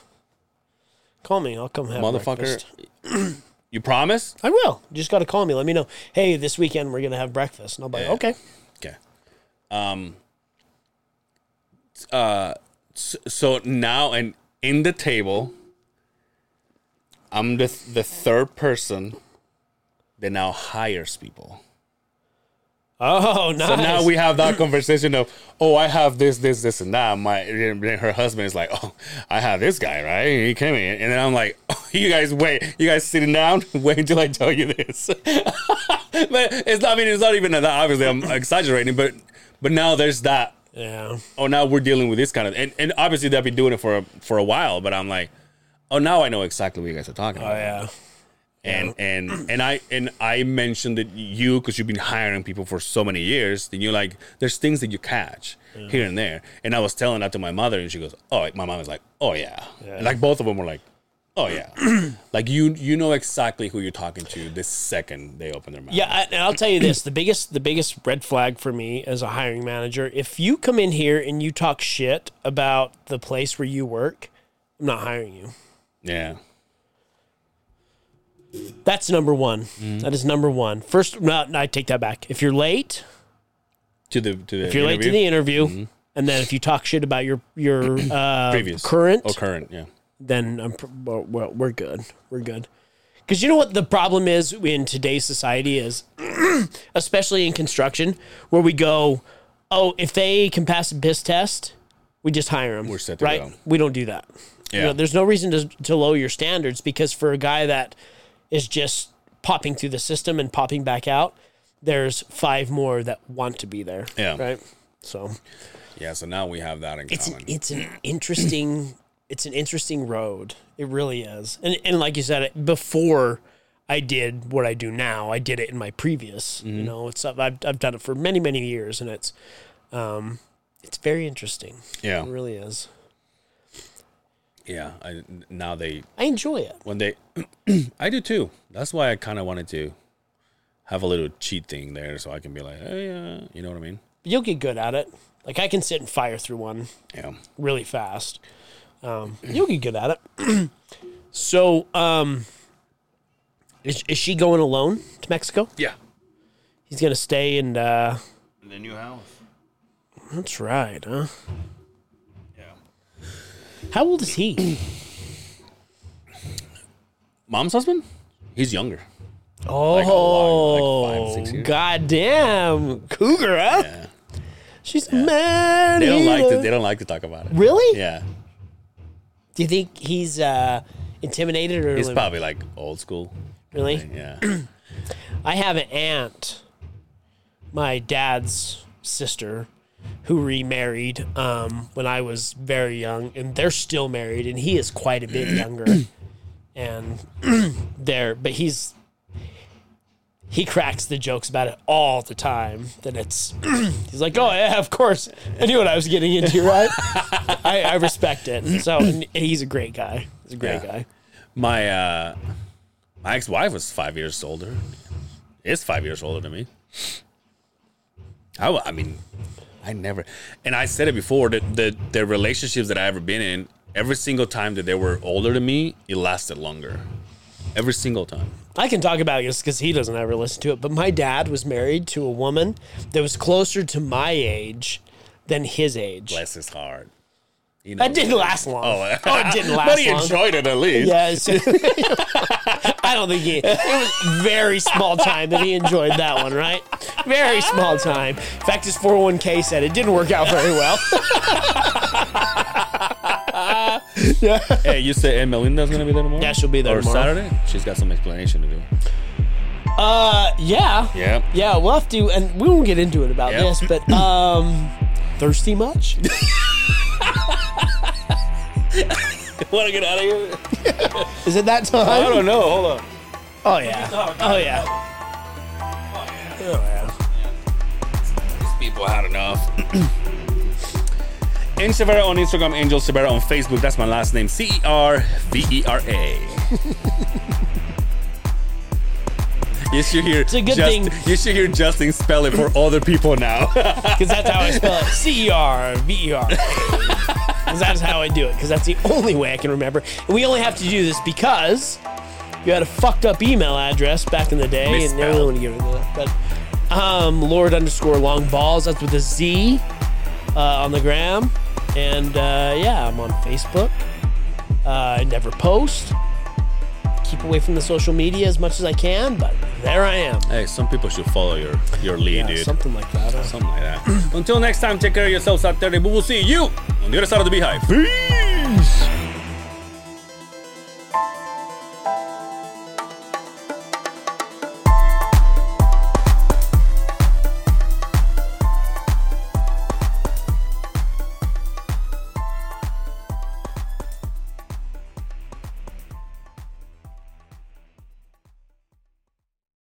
S3: Call me. I'll come have
S2: motherfucker,
S3: breakfast.
S2: you promise?
S3: I will. You just got to call me. Let me know. Hey, this weekend we're gonna have breakfast, and I'll be like,
S2: Yeah.
S3: okay.
S2: Okay. Um. Uh. So, so now, and in the table, I'm the the third person that now hires people.
S3: Oh, nice.
S2: So now we have that conversation of, oh, I have this, this, this, and that. My her husband is like, oh, I have this guy, right? He came in, and then I'm like, oh, you guys wait, you guys sitting down, wait until I tell you this. but it's not. I mean, it's not even that. Obviously, I'm exaggerating, but but now there's that.
S3: Yeah.
S2: Oh, now we're dealing with this kind of, and, and obviously they've been doing it for a, for a while. But I'm like, oh, now I know exactly what you guys are talking
S3: Oh
S2: about
S3: yeah.
S2: And and and I and I mentioned that you because you've been hiring people for so many years, then you're like, there's things that you catch here and there. And I was telling that to my mother, and she goes, "Oh," my mom is like, "Oh yeah,",
S3: Yeah.
S2: like both of them were like, "Oh yeah," like you you know exactly who you're talking to the second they open their mouth.
S3: Yeah, I, and I'll tell you this: the biggest, the biggest red flag for me as a hiring manager, if you come in here and you talk shit about the place where you work, I'm not hiring you.
S2: yeah,
S3: That's number one.
S2: Mm-hmm.
S3: That is number one. First, no, no, I take that back. If you're late,
S2: to the to the
S3: if you're late to the
S2: interview?
S3: interview, and then if you talk shit about your your uh,
S2: previous
S3: current,
S2: oh current yeah
S3: then I'm, well, we're good. We're good. Because you know what the problem is in today's society is, especially in construction, where we go, oh, if they can pass a piss test, we just hire them.
S2: We're set to
S3: right?
S2: go.
S3: We don't do that. You
S2: Yeah.
S3: know, there's no reason to to lower your standards because for a guy that is just popping through the system and popping back out, there's five more that want to be there.
S2: Yeah.
S3: Right. So
S2: yeah. So now we have that in
S3: it's an,
S2: common.
S3: it's an interesting it's an interesting road. It really is. And and like you said, before I did what I do now, I did it in my previous. You
S2: Mm-hmm.
S3: know, it's I've I've done it for many many years, and it's um it's very interesting.
S2: yeah,
S3: It really is.
S2: Yeah. I, now they
S3: I enjoy it.
S2: when they I do too. That's why I kind of wanted to have a little cheat thing there so I can be like, hey, uh, you know what I mean?
S3: You'll get good at it. Like I can sit and fire through one
S2: Yeah.
S3: really fast. Um, you'll get good at it. so, um, is, is she going alone to Mexico?
S2: Yeah.
S3: He's gonna stay and uh,
S2: In the new house.
S3: that's right, huh? How old is he?
S2: Mom's husband? He's younger.
S3: Oh,
S2: Like a lot, like five, six years.
S3: goddamn cougar, huh?
S2: Yeah.
S3: She's a man.
S2: They don't like to. They don't like to talk about it.
S3: Really?
S2: Yeah.
S3: Do you think he's uh, intimidated or
S2: He's
S3: like-
S2: probably like old school.
S3: really?
S2: Yeah.
S3: I have an aunt, my dad's sister, who remarried um, when I was very young, and they're still married, and he is quite a bit younger. and they're, but he's he cracks the jokes about it all the time. Then it's he's like, oh yeah, of course, I knew what I was getting into, right? I, I respect it. So and he's a great guy. He's a great
S2: Yeah.
S3: guy.
S2: My uh, my ex wife was five years older. Is five years older than me. I, I mean, I never, and I said it before that the the relationships that I ever been in, every single time that they were older than me, it lasted longer. Every single time.
S3: I can talk about this because he doesn't ever listen to it. But my dad was married to a woman that was closer to my age than his age.
S2: Bless his heart. He
S3: That
S2: knows
S3: didn't last long.
S2: Oh,
S3: Oh, it didn't last
S2: but he
S3: long.
S2: enjoyed it at least.
S3: Yes. I don't think he. It was very small time that he enjoyed that one, right? Very small time. In fact, his 401k said it didn't work out very well. yeah.
S2: Hey, you say Ed Melinda's gonna be there tomorrow?
S3: Yeah, she'll be there
S2: or
S3: tomorrow.
S2: Saturday. She's got some explanation to do.
S3: Uh, yeah.
S2: Yeah.
S3: Yeah, we'll have to, and we won't get into it about
S2: Yep.
S3: this, but, um, thirsty much?
S2: Want to get out of here?
S3: Is it that time?
S2: I don't know. Hold on.
S3: Oh, yeah. Oh, yeah. Oh, yeah.
S2: These people had enough. Angel Cervera on Instagram, Angel Cervera on Facebook. That's my last name. C E R V E R A. You should hear.
S3: It's a good
S2: Just-
S3: thing.
S2: You should hear Justin spell it for other people now.
S3: Because that's how I spell it. C E R V E R. Because that's how I do it. Because that's the only way I can remember. And we only have to do this because you had a fucked up email address back in the day, and
S2: Misspelled.
S3: really want to get rid of that. But um, Lord underscore long balls. That's with a Z uh, on the gram. And uh, yeah, I'm on Facebook. Uh, I never post. Keep away from the social media as much as I can, but there I am.
S2: hey, some people should follow your your lead,
S3: Yeah,
S2: dude.
S3: something like that. huh?
S2: Something like that. Until next time, take care of yourselves out there. We will see you on the other side of the beehive. Peace.